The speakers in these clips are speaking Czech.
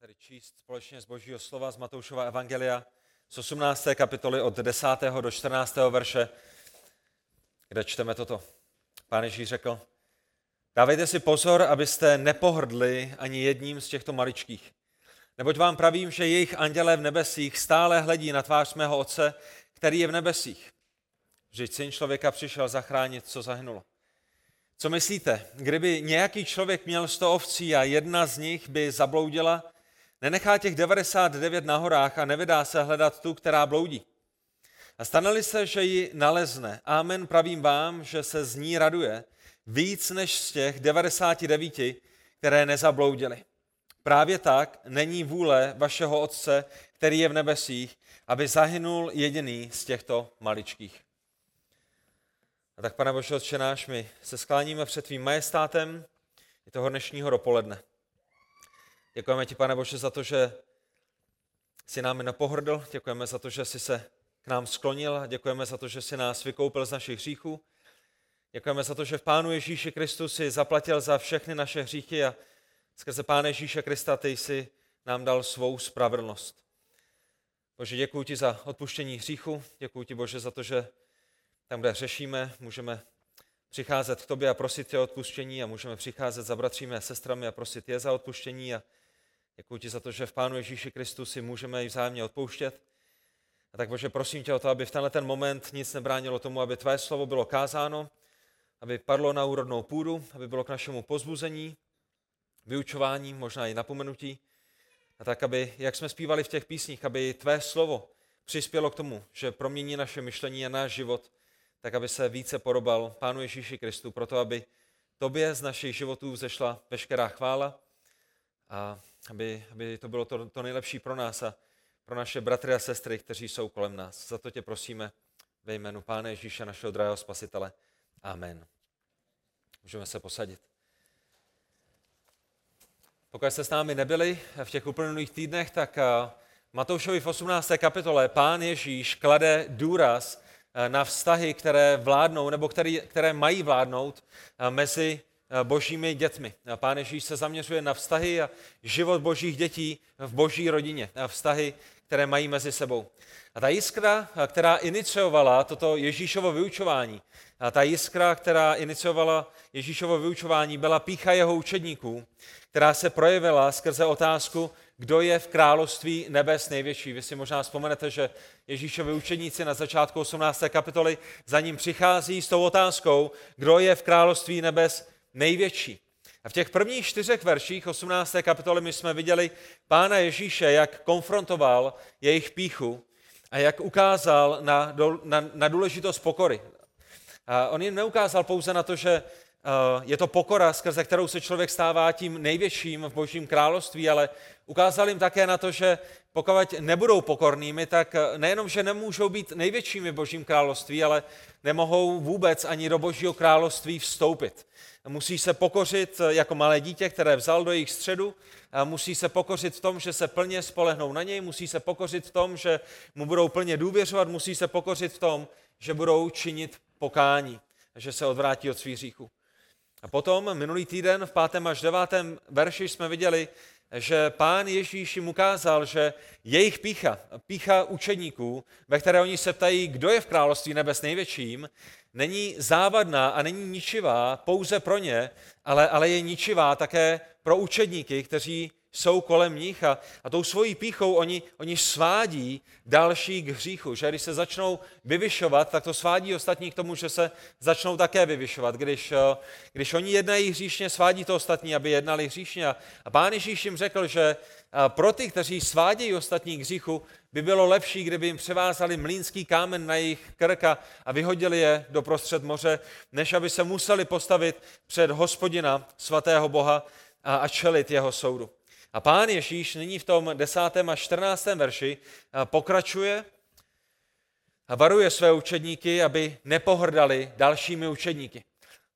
tedy číst společně z Božího slova z Matoušova Evangelia z 18. kapitoly od 10. do 14. verše, kde čteme toto. Pán Ježíš řekl, dávejte si pozor, abyste nepohrdli ani jedním z těchto maličkých. Neboť vám pravím, že jejich andělé v nebesích stále hledí na tvář mého otce, který je v nebesích. Vždyť syn člověka přišel zachránit, co zahynulo. Co myslíte, kdyby nějaký člověk měl 100 ovcí a jedna z nich by zabloudila, nenechá těch 99 na horách a nevydá se hledat tu, která bloudí? A stane se, že ji nalezne. Amen, pravím vám, že se z ní raduje víc než z těch 99, které nezabloudily. Právě tak není vůle vašeho Otce, který je v nebesích, aby zahynul jediný z těchto maličkých. A tak, pane Bože, Otče náš, my se skláníme před tvým majestátem i toho dnešního dopoledne. Děkujeme ti, pane Bože, za to, že jsi námi nepohrdl, děkujeme za to, že jsi se k nám sklonil, děkujeme za to, že jsi nás vykoupil z našich hříchů, děkujeme za to, že v Pánu Ježíši Kristu si zaplatil za všechny naše hříchy a skrze Pána Ježíše Krista ty jsi nám dal svou spravedlnost. Bože, děkuji ti za odpuštění hříchu, děkuji ti, Bože, za to, že tam, kde řešíme, můžeme přicházet k tobě a prosit tě o odpuštění a můžeme přicházet za bratřími a sestrami a prosit je za odpuštění a děkuji ti za to, že v Pánu Ježíši Kristu si můžeme i vzájemně odpouštět. A tak Bože, prosím tě o to, aby v tenhle ten moment nic nebránilo tomu, aby tvé slovo bylo kázáno, aby padlo na úrodnou půdu, aby bylo k našemu pozbuzení, vyučování, možná i napomenutí. A tak, aby, jak jsme zpívali v těch písních, aby tvé slovo přispělo k tomu, že promění naše myšlení a náš život, tak aby se více porobal Pánu Ježíši Kristu, proto aby tobě z našich životů vzešla veškerá chvála a aby, aby to bylo to, to nejlepší pro nás a pro naše bratry a sestry, kteří jsou kolem nás. Za to tě prosíme ve jménu Pána Ježíše, našeho drahého spasitele. Amen. Můžeme se posadit. Pokud jste s námi nebyli v těch uplynulých týdnech, tak eh, Matoušovi v 18. kapitole pán Ježíš klade důraz eh, na vztahy, které vládnou nebo které, které mají vládnout eh, mezi božími dětmi. Pán Ježíš se zaměřuje na vztahy a život božích dětí v boží rodině. A vztahy, které mají mezi sebou. A ta jiskra, která iniciovala toto Ježíšovo vyučování, a ta jiskra, která iniciovala Ježíšovo vyučování, byla pícha jeho učedníků, která se projevila skrze otázku, kdo je v království nebes největší. Vy si možná vzpomenete, že Ježíšovi učedníci na začátku 18. kapitoly za ním přichází s tou otázkou, kdo je v království nebes největší. A v těch prvních čtyřech verších 18. kapitoly my jsme viděli pána Ježíše, jak konfrontoval jejich píchu a jak ukázal na, na, na důležitost pokory. A on jim neukázal pouze na to, že je to pokora, skrze kterou se člověk stává tím největším v božím království, ale ukázal jim také na to, že pokud nebudou pokornými, tak eh, nejenom, že nemůžou být největšími v božím království, ale nemohou vůbec ani do božího království vstoupit. Musí se pokořit eh, jako malé dítě, které vzal do jejich středu, musí se pokořit v tom, že se plně spolehnou na něj, musí se pokořit v tom, že mu budou plně důvěřovat, musí se pokořit v tom, že budou činit pokání, že se odvrátí od svých hříchů. A potom minulý týden v pátém až devátém verši jsme viděli, že pán Ježíš jim ukázal, že jejich pícha, pícha učedníků, ve které oni se ptají, kdo je v království nebes největším, není závadná a není ničivá pouze pro ně, ale, ale je ničivá také pro učedníky, kteří jsou kolem nich a, a tou svojí píchou oni, oni svádí další k hříchu. Že když se začnou vyvyšovat, tak to svádí ostatní k tomu, že se začnou také vyvyšovat. Když, eh, když oni jednají hříšně, svádí to ostatní, aby jednali hříšně. A, pán Ježíš jim řekl, že eh, pro ty, kteří svádějí ostatní k hříchu, by bylo lepší, kdyby jim převázali mlínský kámen na jejich krka a vyhodili je do prostřed moře, než aby se museli postavit před hospodina svatého Boha a, a čelit jeho soudu. A pán Ježíš nyní v tom 10. a 14. verši pokračuje a varuje své učedníky, aby nepohrdali dalšími učedníky.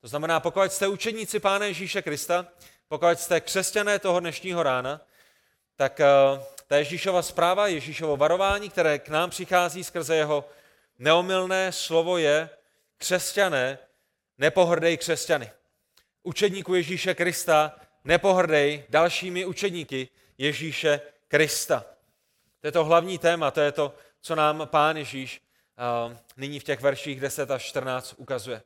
To znamená, pokud jste učedníci Pána Ježíše Krista, pokud jste křesťané toho dnešního rána, tak ta Ježíšova zpráva, Ježíšovo varování, které k nám přichází skrze jeho neomilné slovo je křesťané, nepohrdej křesťany. Učedníku Ježíše Krista nepohrdej dalšími učedníky Ježíše Krista. To je to hlavní téma, to je to, co nám Pán Ježíš uh, nyní v těch verších 10 až 14 ukazuje.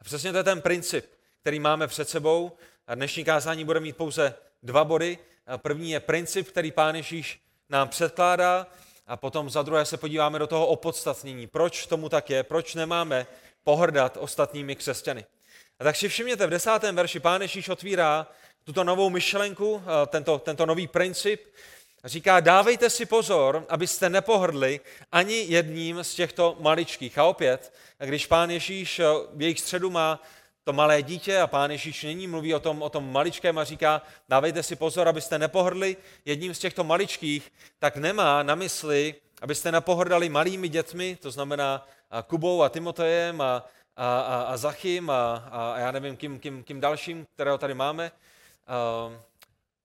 A přesně to je ten princip, který máme před sebou. A dnešní kázání bude mít pouze dva body. A první je princip, který Pán Ježíš nám předkládá a potom za druhé se podíváme do toho opodstatnění. Proč tomu tak je? Proč nemáme pohrdat ostatními křesťany? A tak si všimněte, v desátém verši Pán Ježíš otvírá tuto novou myšlenku, tento, tento nový princip, říká, dávejte si pozor, abyste nepohrdli ani jedním z těchto maličkých. A opět, když pán Ježíš v jejich středu má to malé dítě a pán Ježíš nyní mluví o tom, o tom maličkém a říká, dávejte si pozor, abyste nepohrdli jedním z těchto maličkých, tak nemá na mysli, abyste nepohrdali malými dětmi, to znamená Kubou a Timotejem a, a, a, a Zachym a, a, já nevím, kým, kým, kým dalším, kterého tady máme, a,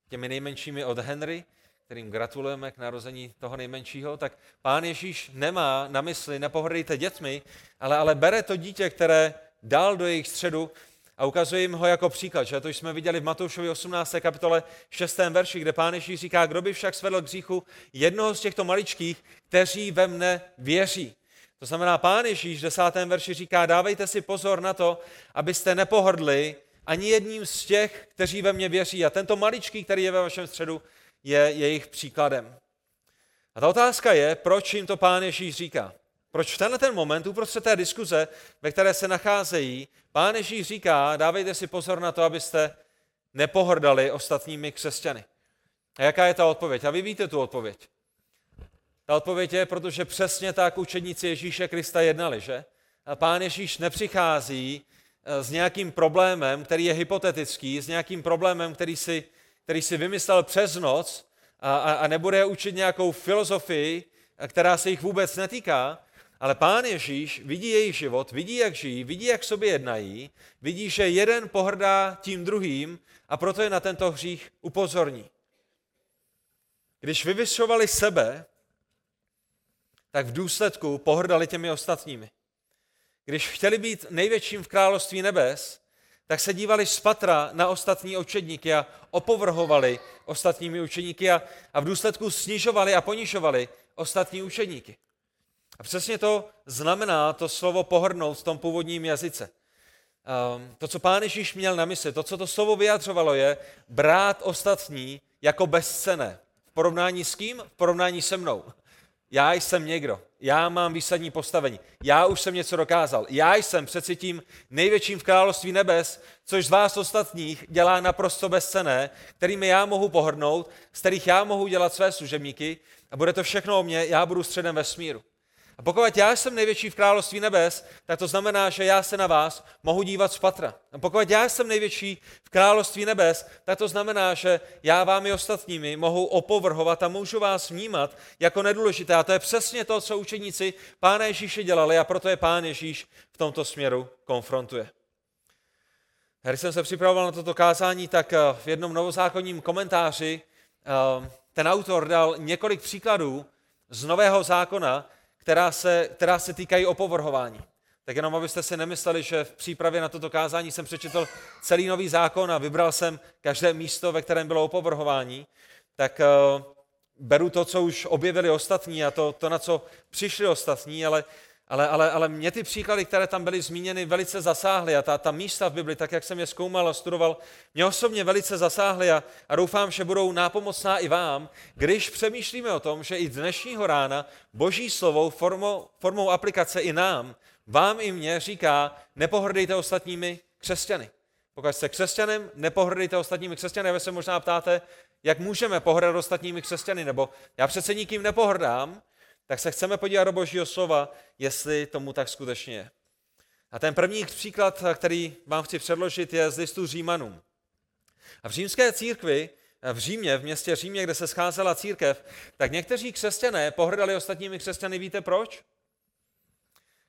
těmi nejmenšími od Henry, kterým gratulujeme k narození toho nejmenšího, tak pán Ježíš nemá na mysli, nepohrdejte dětmi, ale, ale bere to dítě, které dal do jejich středu a ukazuje jim ho jako příklad. Že? To jsme viděli v Matoušovi 18. kapitole 6. verši, kde pán Ježíš říká, kdo by však svedl k jednoho z těchto maličkých, kteří ve mne věří. To znamená, pán Ježíš v 10. verši říká, dávejte si pozor na to, abyste nepohrdli ani jedním z těch, kteří ve mně věří. A tento maličký, který je ve vašem středu, je jejich příkladem. A ta otázka je, proč jim to pán Ježíš říká. Proč v tenhle ten moment, uprostřed té diskuze, ve které se nacházejí, pán Ježíš říká, dávejte si pozor na to, abyste nepohrdali ostatními křesťany. A jaká je ta odpověď? A vy víte tu odpověď. Ta odpověď je, protože přesně tak učeníci Ježíše Krista jednali, že? Pán Ježíš nepřichází eh, s nějakým problémem, který je hypotetický, s nějakým problémem, který si, který si vymyslel přes noc a, a, a nebude učit nějakou filozofii, která se jich vůbec netýká, ale pán Ježíš vidí jejich život, vidí, jak žijí, vidí, jak sobě jednají, vidí, že jeden pohrdá tím druhým a proto je na tento hřích upozorní. Když vyvyšovali sebe, tak v důsledku pohrdali těmi ostatními. Když chtěli být největším v království nebes, tak se dívali z patra na ostatní učedníky a opovrhovali ostatními učedníky a, a v důsledku snižovali a ponižovali ostatní učedníky. A přesně to znamená to slovo pohrnout v tom původním jazyce. Um, to, co pán Ježíš měl na mysli, to, co to slovo vyjadřovalo, je brát ostatní jako bezcené. V porovnání s kým? V porovnání se mnou. Já jsem někdo, já mám výsadní postavení, já už jsem něco dokázal, já jsem přeci tím největším v království nebes, což z vás ostatních dělá naprosto bezcené, kterými já mohu pohrnout, z kterých já mohu dělat své služebníky a bude to všechno o mě, já budu středem vesmíru. A pokud já jsem největší v království nebes, tak to znamená, že já se na vás mohu dívat z patra. A pokud já jsem největší v království nebes, tak to znamená, že já vám i ostatními mohu opovrhovat a můžu vás vnímat jako nedůležité. A to je přesně to, co učeníci Pána Ježíše dělali a proto je Pán Ježíš v tomto směru konfrontuje. Když jsem se připravoval na toto kázání, tak eh, v jednom novozákonním komentáři eh, ten autor dal několik příkladů z Nového zákona, která se, která se týkají opovrhování. Tak jenom abyste si nemysleli, že v přípravě na toto kázání jsem přečetl celý nový zákon a vybral jsem každé místo, ve kterém bylo opovrhování, tak uh, beru to, co už objevili ostatní a to, to na co přišli ostatní, ale ale, ale, ale mě ty příklady, které tam byly zmíněny, velice zasáhly a ta, ta místa v Bibli, tak jak jsem je zkoumal a studoval, mě osobně velice zasáhly a, a doufám, že budou nápomocná i vám, když přemýšlíme o tom, že i dnešního rána Boží slovo formou, formou aplikace i nám, vám i mně říká, nepohrdejte ostatními křesťany. Pokud jste křesťanem, nepohrdejte ostatními křesťany. Vy se možná ptáte, jak můžeme pohrdat ostatními křesťany, nebo já přece nikým nepohrdám, tak se chceme podívat do Božího slova, jestli tomu tak skutečně je. A ten první příklad, který vám chci předložit, je z listu Římanům. A v římské církvi, v Římě, v městě Římě, kde se scházela církev, tak někteří křesťané pohrdali ostatními křesťany. Víte proč?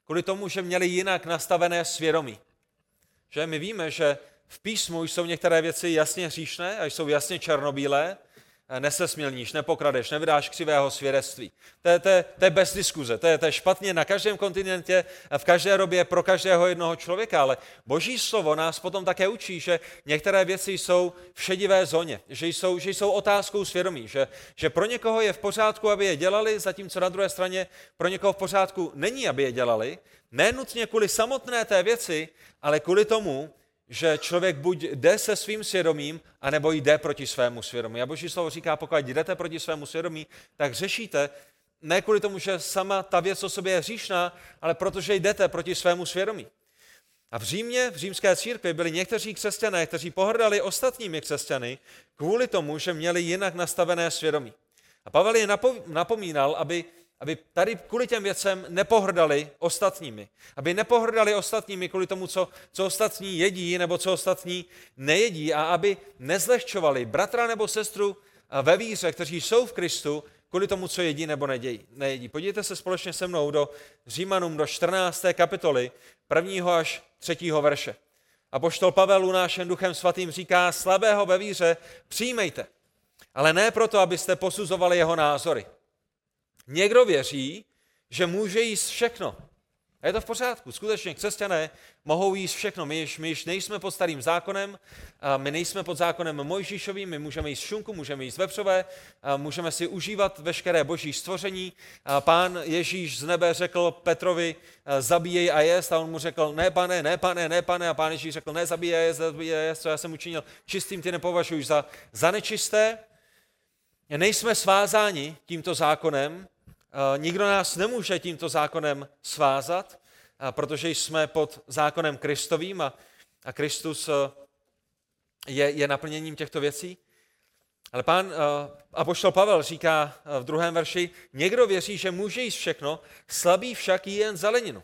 Kvůli tomu, že měli jinak nastavené svědomí. Že my víme, že v písmu jsou některé věci jasně hříšné a jsou jasně černobílé, nesesmělníš, nepokradeš, nevydáš křivého svědectví. To je, to, je, to je bez diskuze, to je, to je špatně na každém kontinentě, v každé době pro každého jednoho člověka, ale boží slovo nás potom také učí, že některé věci jsou v šedivé zóně, že jsou, že jsou otázkou svědomí, že, že pro někoho je v pořádku, aby je dělali, zatímco na druhé straně pro někoho v pořádku není, aby je dělali, nenutně kvůli samotné té věci, ale kvůli tomu, že člověk buď jde se svým svědomím, anebo jde proti svému svědomí. A Boží slovo říká, pokud jdete proti svému svědomí, tak řešíte ne kvůli tomu, že sama ta věc o sobě je hříšná, ale protože jdete proti svému svědomí. A v Římě, v římské církvi, byli někteří křesťané, kteří pohrdali ostatními křesťany kvůli tomu, že měli jinak nastavené svědomí. A Pavel je napomínal, aby aby tady kvůli těm věcem nepohrdali ostatními. Aby nepohrdali ostatními kvůli tomu, co, co ostatní jedí nebo co ostatní nejedí a aby nezlehčovali bratra nebo sestru ve víře, kteří jsou v Kristu, kvůli tomu, co jedí nebo nedějí, nejedí. Podívejte se společně se mnou do Římanům, do 14. kapitoly, prvního až třetího verše. A poštol Pavel unášen duchem svatým říká, slabého ve víře přijmejte, ale ne proto, abyste posuzovali jeho názory Někdo věří, že může jíst všechno. A je to v pořádku. Skutečně křesťané mohou jíst všechno. My již, my již nejsme pod starým zákonem, a my nejsme pod zákonem Mojžíšovým, my můžeme jíst šunku, můžeme jíst vepřové, a můžeme si užívat veškeré boží stvoření. A pán Ježíš z nebe řekl Petrovi, zabíjej a jest, a on mu řekl, ne pane, ne pane, ne pane, a pán Ježíš řekl, ne zabíjej a jest, zabíjej a jest, co já jsem učinil čistým, ty nepovažuji za, za nečisté. Nejsme svázáni tímto zákonem, nikdo nás nemůže tímto zákonem svázat, eh, protože jsme pod zákonem Kristovým a, a Kristus eh, je, je naplněním těchto věcí. Ale pán Apoštol Pavel říká v druhém verši, někdo věří, že může jíst všechno, slabý však jí jen zeleninu.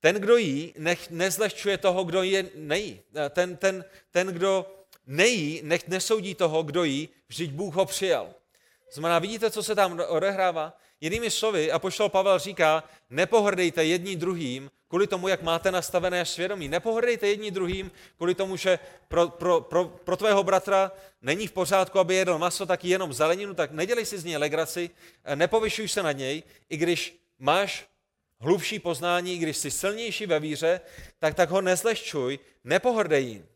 Ten, kdo jí, nech nezlehčuje toho, kdo je nejí. Ten, ten, ten, kdo nejí, nech nesoudí toho, kdo jí, vždyť Bůh ho přijal. Znamená, vidíte, co se tam odehrává? Jinými slovy, a poštol Pavel říká, nepohrdejte jední druhým kvůli tomu, jak máte nastavené svědomí. Nepohrdejte jední druhým kvůli tomu, že pro, pro, pro, pro tvého bratra není v pořádku, aby jedl maso, tak jenom zeleninu, tak nedělej si z něj legraci, nepovyšuj se na něj, i když máš hlubší poznání, i když jsi silnější ve víře, tak, tak ho nezlehčuj, nepohrdej jim.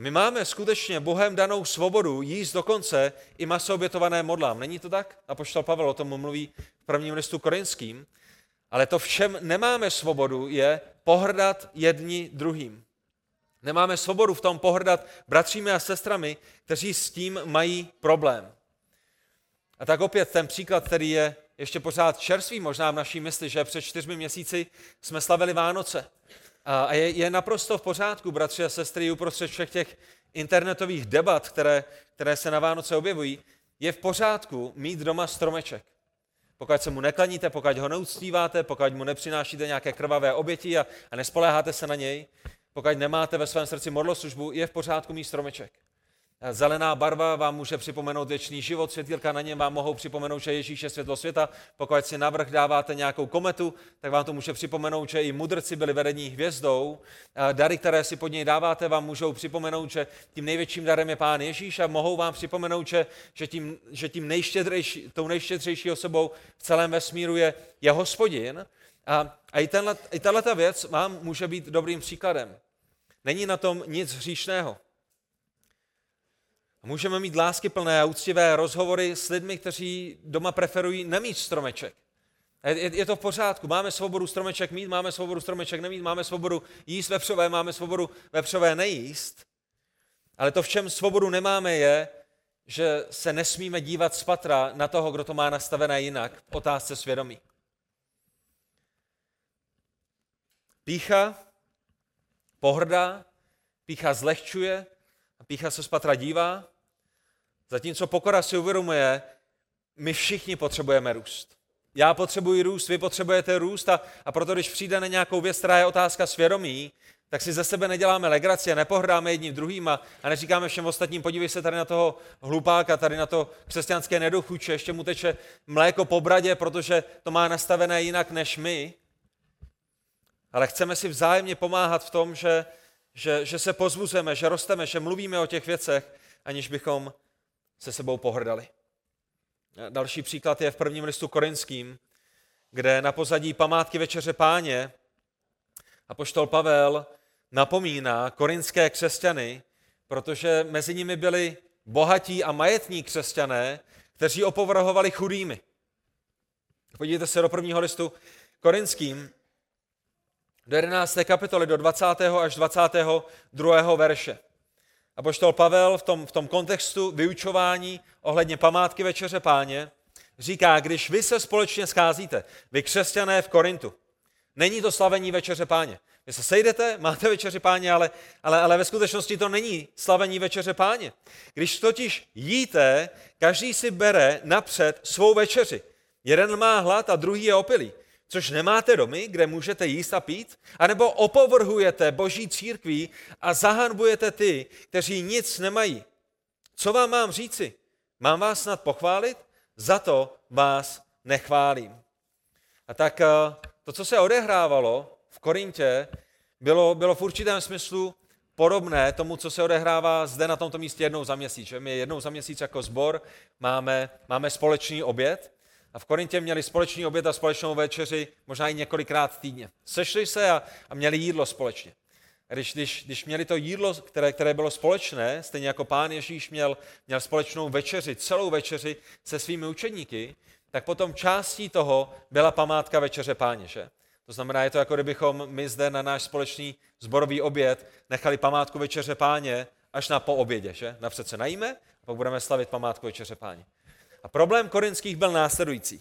A my máme skutečně Bohem danou svobodu jíst dokonce i maso obětované modlám. Není to tak? A poštol Pavel o tom mluví v prvním listu korinským. Ale to, v čem nemáme svobodu, je pohrdat jedni druhým. Nemáme svobodu v tom pohrdat bratřími a sestrami, kteří s tím mají problém. A tak opět ten příklad, který je ještě pořád čerstvý možná v naší mysli, že před čtyřmi měsíci jsme slavili Vánoce. A je, je naprosto v pořádku, bratři a sestry, uprostřed všech těch internetových debat, které, které se na Vánoce objevují, je v pořádku mít doma stromeček. Pokud se mu neklaníte, pokud ho neuctíváte, pokud mu nepřinášíte nějaké krvavé oběti a, a nespoléháte se na něj, pokud nemáte ve svém srdci modloslužbu, je v pořádku mít stromeček. Zelená barva vám může připomenout věčný život, světýlka na něm vám mohou připomenout, že Ježíš je světlo světa. Pokud si navrh dáváte nějakou kometu, tak vám to může připomenout, že i mudrci byli vedení hvězdou. Dary, které si pod něj dáváte, vám můžou připomenout, že tím největším darem je Pán Ježíš a mohou vám připomenout, že, že, tím, že tím nejštědřejší, tou nejštědřejší osobou v celém vesmíru je, je hospodin. A, a i, tenhle, i tato věc vám může být dobrým příkladem. Není na tom nic hříšného. Můžeme mít láskyplné a úctivé rozhovory s lidmi, kteří doma preferují nemít stromeček. Je, je to v pořádku. Máme svobodu stromeček mít, máme svobodu stromeček nemít, máme svobodu jíst vepřové, máme svobodu vepřové nejíst. Ale to, v čem svobodu nemáme, je, že se nesmíme dívat z patra na toho, kdo to má nastavené jinak v otázce svědomí. Pícha pohrdá, pícha zlehčuje, pícha se z patra dívá, zatímco pokora si uvědomuje, my všichni potřebujeme růst. Já potřebuji růst, vy potřebujete růst a, a proto, když přijde na nějakou věc, která je otázka svědomí, tak si ze sebe neděláme legraci a nepohrdáme jedním druhým a, a neříkáme všem ostatním, podívej se tady na toho hlupáka, tady na to křesťanské nedochuče, ještě mu teče mléko po bradě, protože to má nastavené jinak než my. Ale chceme si vzájemně pomáhat v tom, že že, že se pozvuzeme, že rosteme, že mluvíme o těch věcech, aniž bychom se sebou pohrdali. Další příklad je v prvním listu korinským, kde na pozadí památky Večeře páně a poštol Pavel napomíná korinské křesťany, protože mezi nimi byli bohatí a majetní křesťané, kteří opovrhovali chudými. Podívejte se do prvního listu korinským, do 11. kapitoly, do 20. až 22. verše. A poštol Pavel v tom, v tom kontextu vyučování ohledně památky Večeře páně říká, když vy se společně scházíte, vy křesťané v Korintu, není to slavení Večeře páně. Vy se sejdete, máte Večeře páně, ale, ale, ale ve skutečnosti to není slavení Večeře páně. Když totiž jíte, každý si bere napřed svou večeři. Jeden má hlad a druhý je opilý což nemáte domy, kde můžete jíst a pít? A nebo opovrhujete boží církví a zahanbujete ty, kteří nic nemají? Co vám mám říci? Mám vás snad pochválit? Za to vás nechválím. A tak eh, to, co se odehrávalo v Korintě, bylo, bylo v určitém smyslu podobné tomu, co se odehrává zde na tomto místě jednou za měsíc. Že? My jednou za měsíc jako sbor máme, máme společný oběd a v Korintě měli společný oběd a společnou večeři možná i několikrát týdně. Sešli se a, a měli jídlo společně. Když, když, když měli to jídlo, které, které bylo společné, stejně jako pán Ježíš měl, měl společnou večeři, celou večeři se svými učedníky, tak potom částí toho byla památka večeře páně. Že? To znamená, je to jako kdybychom my zde na náš společný zborový oběd nechali památku večeře páně až na poobědě. Že? Napřed se najíme a pak budeme slavit památku večeře páně. A problém korinských byl následující.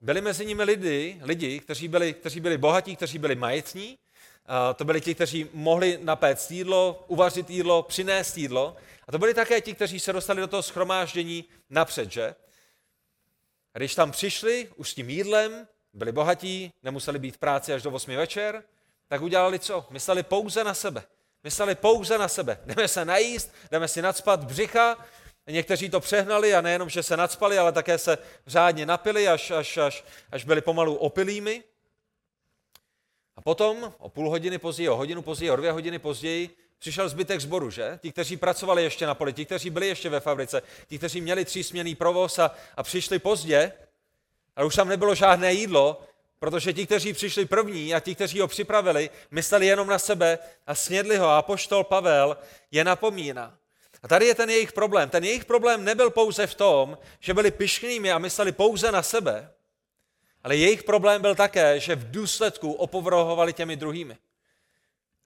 Byli mezi nimi lidi, lidi kteří, byli, kteří byli bohatí, kteří byli majetní. To byli ti, kteří mohli napéct jídlo, uvařit jídlo, přinést jídlo. A to byli také ti, kteří se dostali do toho schromáždění napřed, že? A když tam přišli už s tím jídlem, byli bohatí, nemuseli být v práci až do 8 večer, tak udělali co? Mysleli pouze na sebe. Mysleli pouze na sebe. Jdeme se najíst, jdeme si nadspat břicha, Někteří to přehnali a nejenom, že se nadspali, ale také se řádně napili, až, až, až, až byli pomalu opilými. A potom, o půl hodiny později, o hodinu později, o dvě hodiny později, přišel zbytek zboru, že? Ti, kteří pracovali ještě na poli, ti, kteří byli ještě ve fabrice, ti, kteří měli třísměný provoz a, a přišli pozdě, ale už tam nebylo žádné jídlo, protože ti, kteří přišli první a ti, kteří ho připravili, mysleli jenom na sebe a snědli ho. A poštol Pavel je napomíná. A tady je ten jejich problém. Ten jejich problém nebyl pouze v tom, že byli pišknými a mysleli pouze na sebe, ale jejich problém byl také, že v důsledku opovrhovali těmi druhými.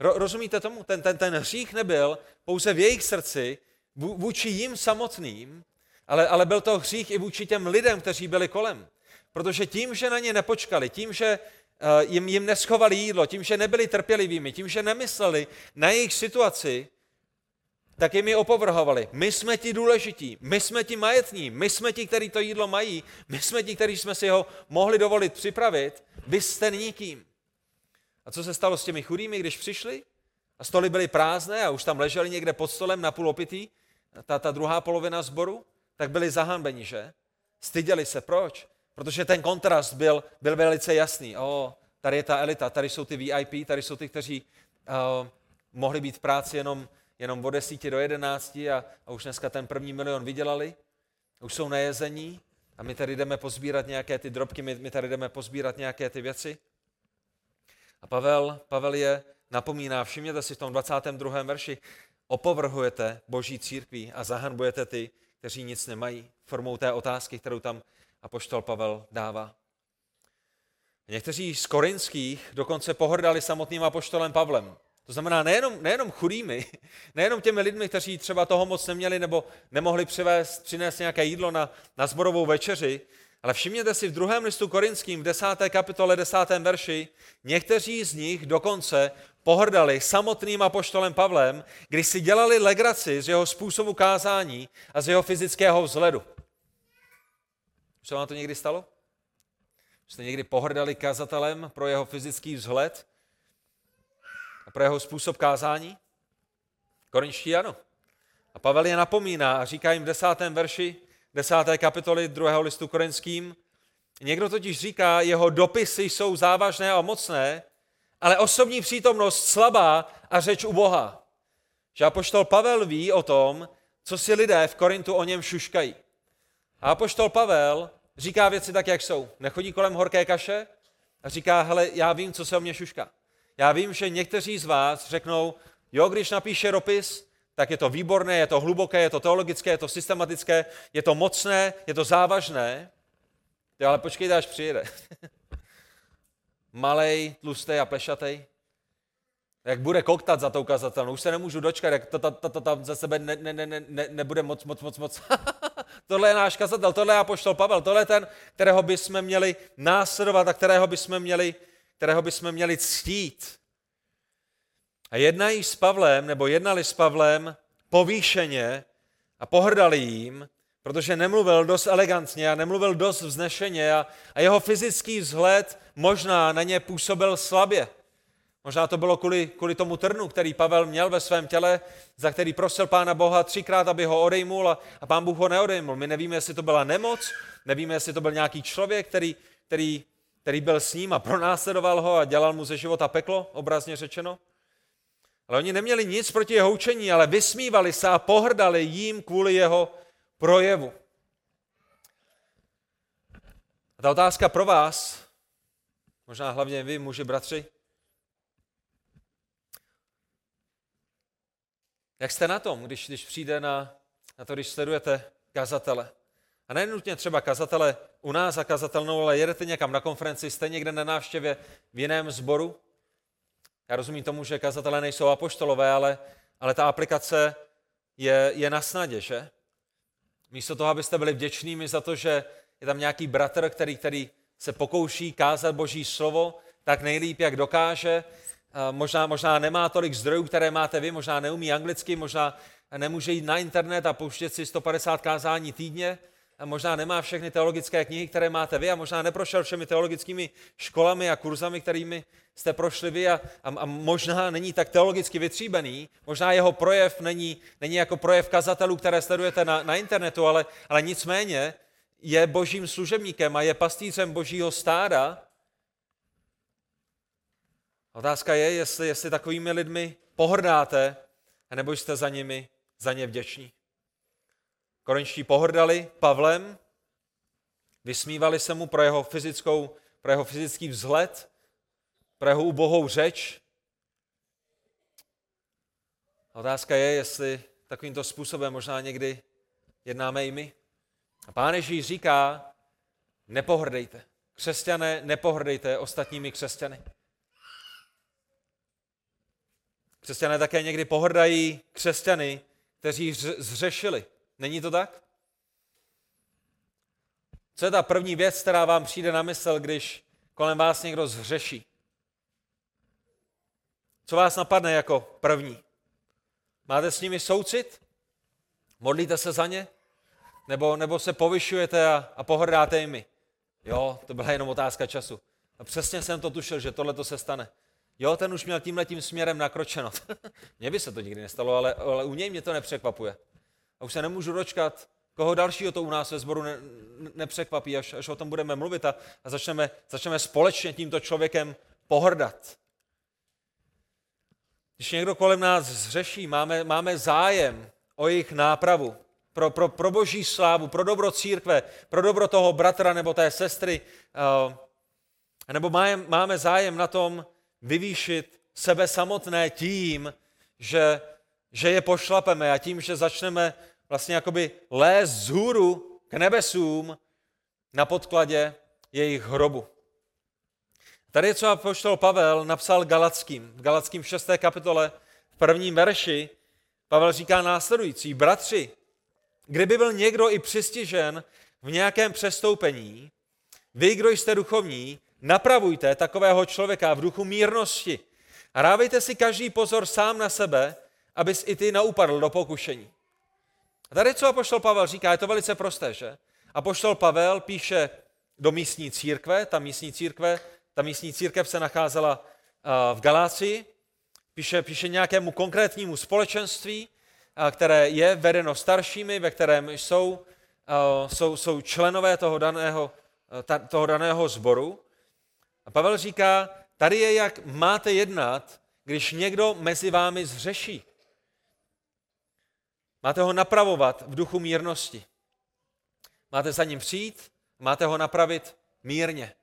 Ro, rozumíte tomu? Ten, ten, ten hřích nebyl pouze v jejich srdci, vůči jim samotným, ale, ale byl to hřích i vůči těm lidem, kteří byli kolem. Protože tím, že na ně nepočkali, tím, že uh, jim, jim neschovali jídlo, tím, že nebyli trpělivými, tím, že nemysleli na jejich situaci, tak jim je opovrhovali. My jsme ti důležití, my jsme ti majetní, my jsme ti, kteří to jídlo mají, my jsme ti, kteří jsme si ho mohli dovolit připravit, vy jste nikým. A co se stalo s těmi chudými, když přišli? A stoly byly prázdné a už tam leželi někde pod stolem na půl opitý, ta, ta druhá polovina zboru, tak byli zahanbeni, že? Styděli se. Proč? Protože ten kontrast byl, byl velice jasný. O, tady je ta elita, tady jsou ty VIP, tady jsou ty, kteří uh, mohli být v práci jenom jenom od 10 do 11 a, a už dneska ten první milion vydělali, už jsou nejezení a my tady jdeme pozbírat nějaké ty drobky, my, my tady jdeme pozbírat nějaké ty věci. A Pavel, Pavel je napomíná, všimněte si v tom 22. verši, opovrhujete boží církví a zahanbujete ty, kteří nic nemají, formou té otázky, kterou tam apoštol Pavel dává. Někteří z korinských dokonce pohrdali samotným apoštolem Pavlem. To znamená nejenom, nejenom chudými, nejenom těmi lidmi, kteří třeba toho moc neměli nebo nemohli přivést, přinést nějaké jídlo na, na zborovou večeři, ale všimněte si v druhém listu korinským, v desáté kapitole, desátém verši, někteří z nich dokonce pohrdali samotným apoštolem Pavlem, když si dělali legraci z jeho způsobu kázání a z jeho fyzického vzhledu. Se vám to někdy stalo? Jste někdy pohrdali kazatelem pro jeho fyzický vzhled? Pro jeho způsob kázání? Korinští ano. A Pavel je napomíná a říká jim v desátém verši desáté kapitoly druhého listu korinským, někdo totiž říká, jeho dopisy jsou závažné a mocné, ale osobní přítomnost slabá a řeč u Boha. Že apoštol Pavel ví o tom, co si lidé v Korintu o něm šuškají. A apoštol Pavel říká věci tak, jak jsou. Nechodí kolem horké kaše a říká, hele, já vím, co se o mě šušká. Já vím, že někteří z vás řeknou, jo, když napíše dopis, tak je to výborné, je to hluboké, je to teologické, je to systematické, je to mocné, je to závažné. Jo, ale počkejte, až přijede. Malej, tlustý a plešatej. Jak bude koktat za tou kazatelnou. Už se nemůžu dočkat, jak to, to, to, to tam ze sebe ne, ne, ne, ne, nebude moc, moc, moc, moc. tohle je náš kazatel, tohle je apoštol Pavel, tohle je ten, kterého bychom měli následovat a kterého bychom měli, kterého bychom měli ctít. A jednají s Pavlem, nebo jednali s Pavlem povýšeně a pohrdali jim, protože nemluvil dost elegantně a nemluvil dost vznešeně a, a jeho fyzický vzhled možná na ně působil slabě. Možná to bylo kvůli, kvůli tomu trnu, který Pavel měl ve svém těle, za který prosil Pána Boha třikrát, aby ho odejmul a, a Pán Bůh ho neodejmul. My nevíme, jestli to byla nemoc, nevíme, jestli to byl nějaký člověk, který, který, který byl s ním a pronásledoval ho a dělal mu ze života peklo, obrazně řečeno. Ale oni neměli nic proti jeho učení, ale vysmívali se a pohrdali jím kvůli jeho projevu. A ta otázka pro vás, možná hlavně vy, muži, bratři, Jak jste na tom, když, když přijde na, na to, když sledujete kazatele? A ne nutně třeba kazatele u nás za kazatelnou, ale jedete někam na konferenci, jste někde na návštěvě v jiném sboru. Já rozumím tomu, že kazatelé nejsou apoštolové, ale, ale ta aplikace je, je na snadě, že? Místo toho, abyste byli vděčnými za to, že je tam nějaký bratr, který, který se pokouší kázat Boží slovo, tak nejlíp, jak dokáže, možná, možná nemá tolik zdrojů, které máte vy, možná neumí anglicky, možná nemůže jít na internet a pouštět si 150 kázání týdně, možná nemá všechny teologické knihy, které máte vy a možná neprošel všemi teologickými školami a kurzami, kterými jste prošli vy a, a, a možná není tak teologicky vytříbený, možná jeho projev není, není jako projev kazatelů, které sledujete na, na internetu, ale, ale nicméně je božím služebníkem a je pastýřem božího stáda Otázka je, jestli, jestli takovými lidmi pohrdáte, nebo jste za nimi, za ně vděční. Korinčtí pohrdali Pavlem, vysmívali se mu pro jeho, fyzickou, pro jeho fyzický vzhled, pro jeho ubohou řeč. Otázka je, jestli takovýmto způsobem možná někdy jednáme i my. A pán Ježíš říká, nepohrdejte. Křesťané, nepohrdejte ostatními křesťany. Křesťané také někdy pohrdají křesťany, kteří zřešili. Není to tak? Co je ta první věc, která vám přijde na mysl, když kolem vás někdo zřeší? Co vás napadne jako první? Máte s nimi soucit? Modlíte se za ně? Nebo, nebo se povyšujete a, a pohrdáte jimi? Jo, to byla jenom otázka času. A přesně jsem to tušil, že tohle to se stane. Jo, ten už měl tímhle tím směrem nakročeno. Mně by se to nikdy nestalo, ale, ale u něj mě to nepřekvapuje. A už se nemůžu dočkat, koho dalšího to u nás ve sboru ne, nepřekvapí, až, až o tom budeme mluvit a, a začneme, začneme společně tímto člověkem pohrdat. Když někdo kolem nás zřeší, máme, máme zájem o jejich nápravu, pro, pro, pro boží slávu, pro dobro církve, pro dobro toho bratra nebo té sestry, uh, nebo máme, máme zájem na tom, vyvýšit sebe samotné tím, že, že je pošlapeme a tím, že začneme vlastně jakoby lézt z hůru k nebesům na podkladě jejich hrobu. Tady je, co apoštol Pavel napsal Galackým. V Galackým 6. kapitole v prvním verši Pavel říká následující. Bratři, kdyby byl někdo i přistižen v nějakém přestoupení, vy, kdo jste duchovní, Napravujte takového člověka v duchu mírnosti a si každý pozor sám na sebe, abys i ty neupadl do pokušení. A tady, co apoštol Pavel říká, je to velice prosté, že? Apoštol Pavel píše do místní církve, ta místní církve, ta místní církev se nacházela v Galácii, píše, píše nějakému konkrétnímu společenství, které je vedeno staršími, ve kterém jsou, jsou, jsou členové toho daného, toho daného sboru. A Pavel říká, tady je, jak máte jednat, když někdo mezi vámi zřeší. Máte ho napravovat v duchu mírnosti. Máte za ním přijít, máte ho napravit mírně.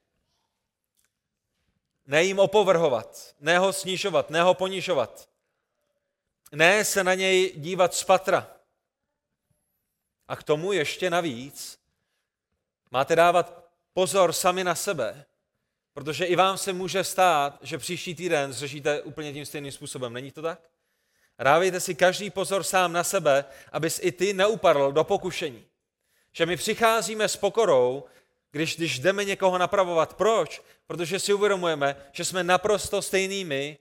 Ne jim opovrhovat, ne ho snižovat, ne ho ponižovat. Ne se na něj dívat z patra. A k tomu ještě navíc máte dávat pozor sami na sebe, protože i vám se může stát, že příští týden zřešíte úplně tím stejným způsobem. Není to tak? Dávejte si každý pozor sám na sebe, abys i ty neupadl do pokušení. Že my přicházíme s pokorou, když, když jdeme někoho napravovat. Proč? Protože si uvědomujeme, že jsme naprosto stejnými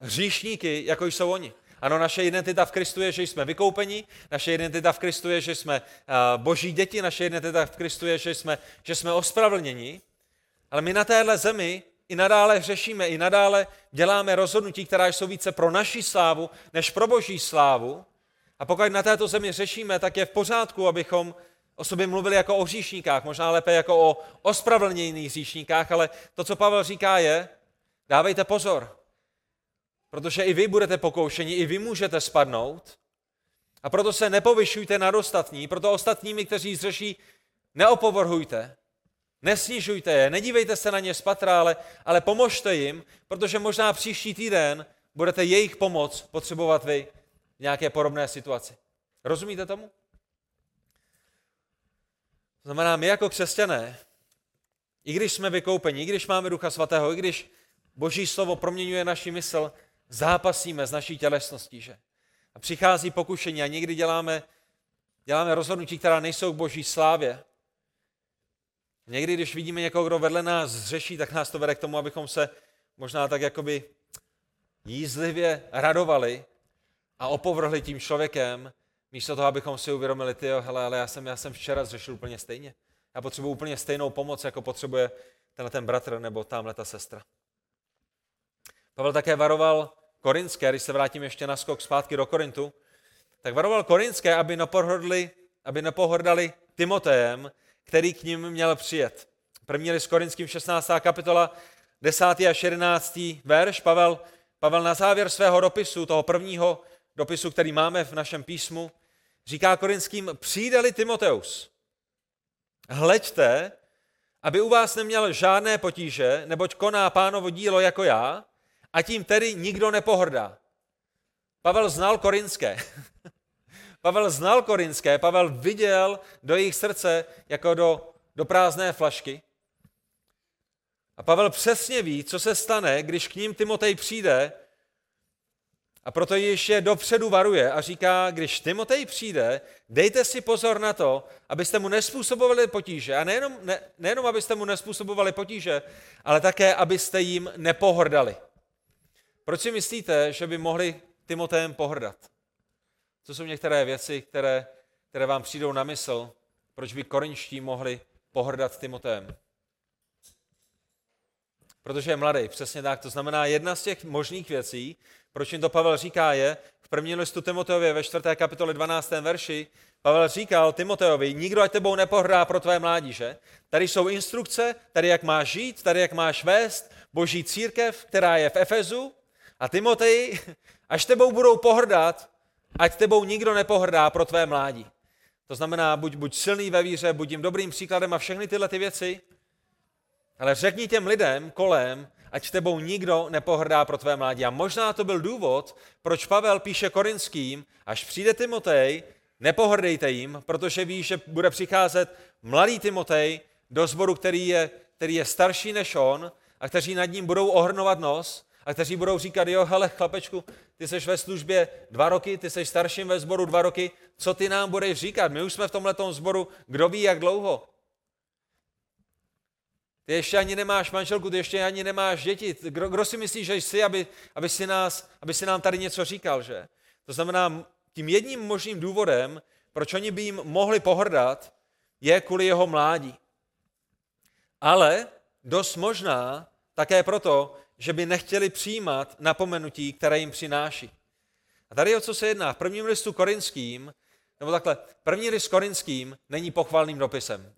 hříšníky, jako jsou oni. Ano, naše identita v Kristu je, že jsme vykoupeni, naše identita v Kristu je, že jsme boží děti, naše identita v Kristu je, že jsme, že jsme ospravedlněni, ale my na téhle zemi i nadále řešíme, i nadále děláme rozhodnutí, která jsou více pro naši slávu, než pro boží slávu. A pokud na této zemi řešíme, tak je v pořádku, abychom o sobě mluvili jako o hříšníkách, možná lépe jako o ospravedlněných hříšníkách, ale to, co Pavel říká, je, dávejte pozor, protože i vy budete pokoušeni, i vy můžete spadnout. A proto se nepovyšujte nad ostatní, proto ostatními, kteří zřeší, neopovrhujte, nesnižujte je, nedívejte se na ně z patra, ale, ale pomožte jim, protože možná příští týden budete jejich pomoc potřebovat vy v nějaké podobné situaci. Rozumíte tomu? To znamená, my jako křesťané, i když jsme vykoupeni, i když máme Ducha Svatého, i když Boží slovo proměňuje naši mysl, zápasíme s naší tělesností, že? A přichází pokušení a někdy děláme, děláme rozhodnutí, která nejsou k Boží slávě. Někdy, když vidíme někoho, kdo vedle nás zřeší, tak nás to vede k tomu, abychom se možná tak jakoby jízlivě radovali a opovrhli tím člověkem, místo toho, abychom si uvědomili, ty, hele, ale já jsem, já jsem včera zřešil úplně stejně. Já potřebuji úplně stejnou pomoc, jako potřebuje tenhle ten bratr nebo tamhle ta sestra. Pavel také varoval Korinské, když se vrátím ještě na skok zpátky do Korintu, tak varoval Korinské, aby nepohrdli, aby nepohrdali Timotejem, který k ním měl přijet. První list Korinským 16. kapitola 10. až 11. verš. Pavel, Pavel na závěr svého dopisu, toho prvního dopisu, který máme v našem písmu, říká Korinským, přijde-li Timoteus, hleďte, aby u vás neměl žádné potíže, neboť koná pánovo dílo jako já, a tím tedy nikdo nepohrdá. Pavel znal korinské. Pavel znal korinské, Pavel viděl do jejich srdce jako do, do prázdné flašky. A Pavel přesně ví, co se stane, když k ním Timotej přijde a proto ještě dopředu varuje a říká, když Timotej přijde, dejte si pozor na to, abyste mu nespůsobovali potíže. A nejenom, ne, nejenom abyste mu nespůsobovali potíže, ale také, abyste jim nepohrdali. Proč si myslíte, že by mohli Timotejem pohrdat? Co jsou některé věci, které, které vám přijdou na mysl, proč by korinští mohli pohrdat Timotejem? Protože je mladý, přesně tak. To znamená, jedna z těch možných věcí, proč jim to Pavel říká, je v prvním listu Timoteově ve 4. kapitole 12. verši, Pavel říkal Timoteovi, nikdo ať tebou nepohrdá pro tvé mládí, že? Tady jsou instrukce, tady jak máš žít, tady jak máš vést boží církev, která je v Efezu. A Timotej, až tebou budou pohrdat, ať tebou nikdo nepohrdá pro tvé mládí. To znamená, buď, buď silný ve víře, buď jim dobrým příkladem a všechny tyhle ty věci, ale řekni těm lidem kolem, ať tebou nikdo nepohrdá pro tvé mládí. A možná to byl důvod, proč Pavel píše korinským, až přijde Timotej, nepohrdejte jim, protože ví, že bude přicházet mladý Timotej do sboru, který je, který je starší než on a kteří nad ním budou ohrnovat nos a kteří budou říkat, jo, hele, chlapečku, ty jsi ve službě dva roky, ty jsi starším ve sboru dva roky, co ty nám budeš říkat? My už jsme v tomhle sboru, kdo ví, jak dlouho. Ty ještě ani nemáš manželku, ty ještě ani nemáš děti. Kdo, kdo si myslí, že jsi, aby, aby, si nás, aby si nám tady něco říkal, že? To znamená, tím jedním možným důvodem, proč oni by jim mohli pohrdat, je kvůli jeho mládí. Ale dost možná také proto, že by nechtěli přijímat napomenutí, které jim přináší. A tady o co se jedná? V prvním listu korinským, nebo takhle, první list korinským není pochvalným dopisem.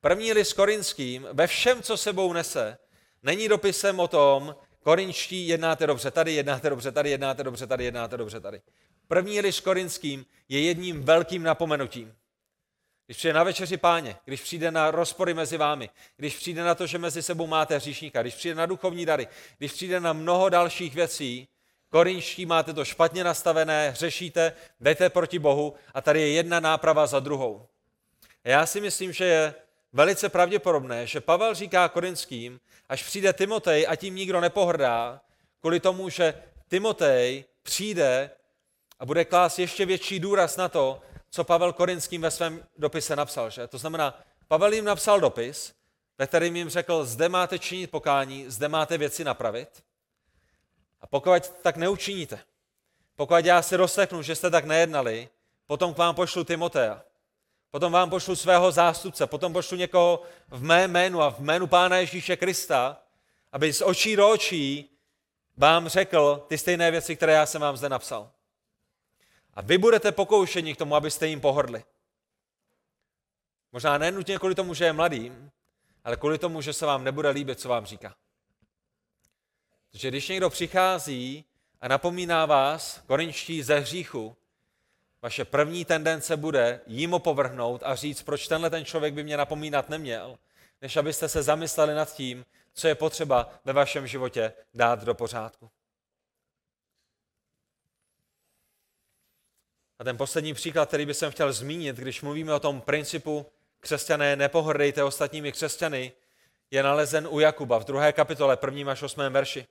První list korinským ve všem, co sebou nese, není dopisem o tom, Korinčtí jednáte dobře tady, jednáte dobře tady, jednáte dobře tady, jednáte dobře tady. První list korinským je jedním velkým napomenutím. Když přijde na večeři páně, když přijde na rozpory mezi vámi, když přijde na to, že mezi sebou máte hříšníka, když přijde na duchovní dary, když přijde na mnoho dalších věcí, korinští máte to špatně nastavené, hřešíte, jdete proti Bohu a tady je jedna náprava za druhou. A já si myslím, že je velice pravděpodobné, že Pavel říká korinským, až přijde Timotej a tím nikdo nepohrdá, kvůli tomu, že Timotej přijde a bude klást ještě větší důraz na to, co Pavel Korinským ve svém dopise napsal. Že? To znamená, Pavel jim napsal dopis, ve kterým jim řekl, zde máte činit pokání, zde máte věci napravit. A pokud tak neučiníte, pokud já si rozseknu, že jste tak nejednali, potom k vám pošlu Timotea. Potom vám pošlu svého zástupce, potom pošlu někoho v mé jménu a v jménu Pána Ježíše Krista, aby z očí do očí vám řekl ty stejné věci, které já jsem vám zde napsal. A vy budete pokoušeni k tomu, abyste jim pohrdli. Možná nenutně kvůli tomu, že je mladým, ale kvůli tomu, že se vám nebude líbit, co vám říká. Protože když někdo přichází a napomíná vás, korinčtí ze hříchu, vaše první tendence bude jim opovrhnout a říct, proč tenhle ten člověk by mě napomínat neměl, než abyste se zamysleli nad tím, co je potřeba ve vašem životě dát do pořádku. A ten poslední příklad, který bych chtěl zmínit, když mluvíme o tom principu křesťané, nepohrdejte ostatními křesťany, je nalezen u Jakuba v druhé kapitole, prvním až osmém verši.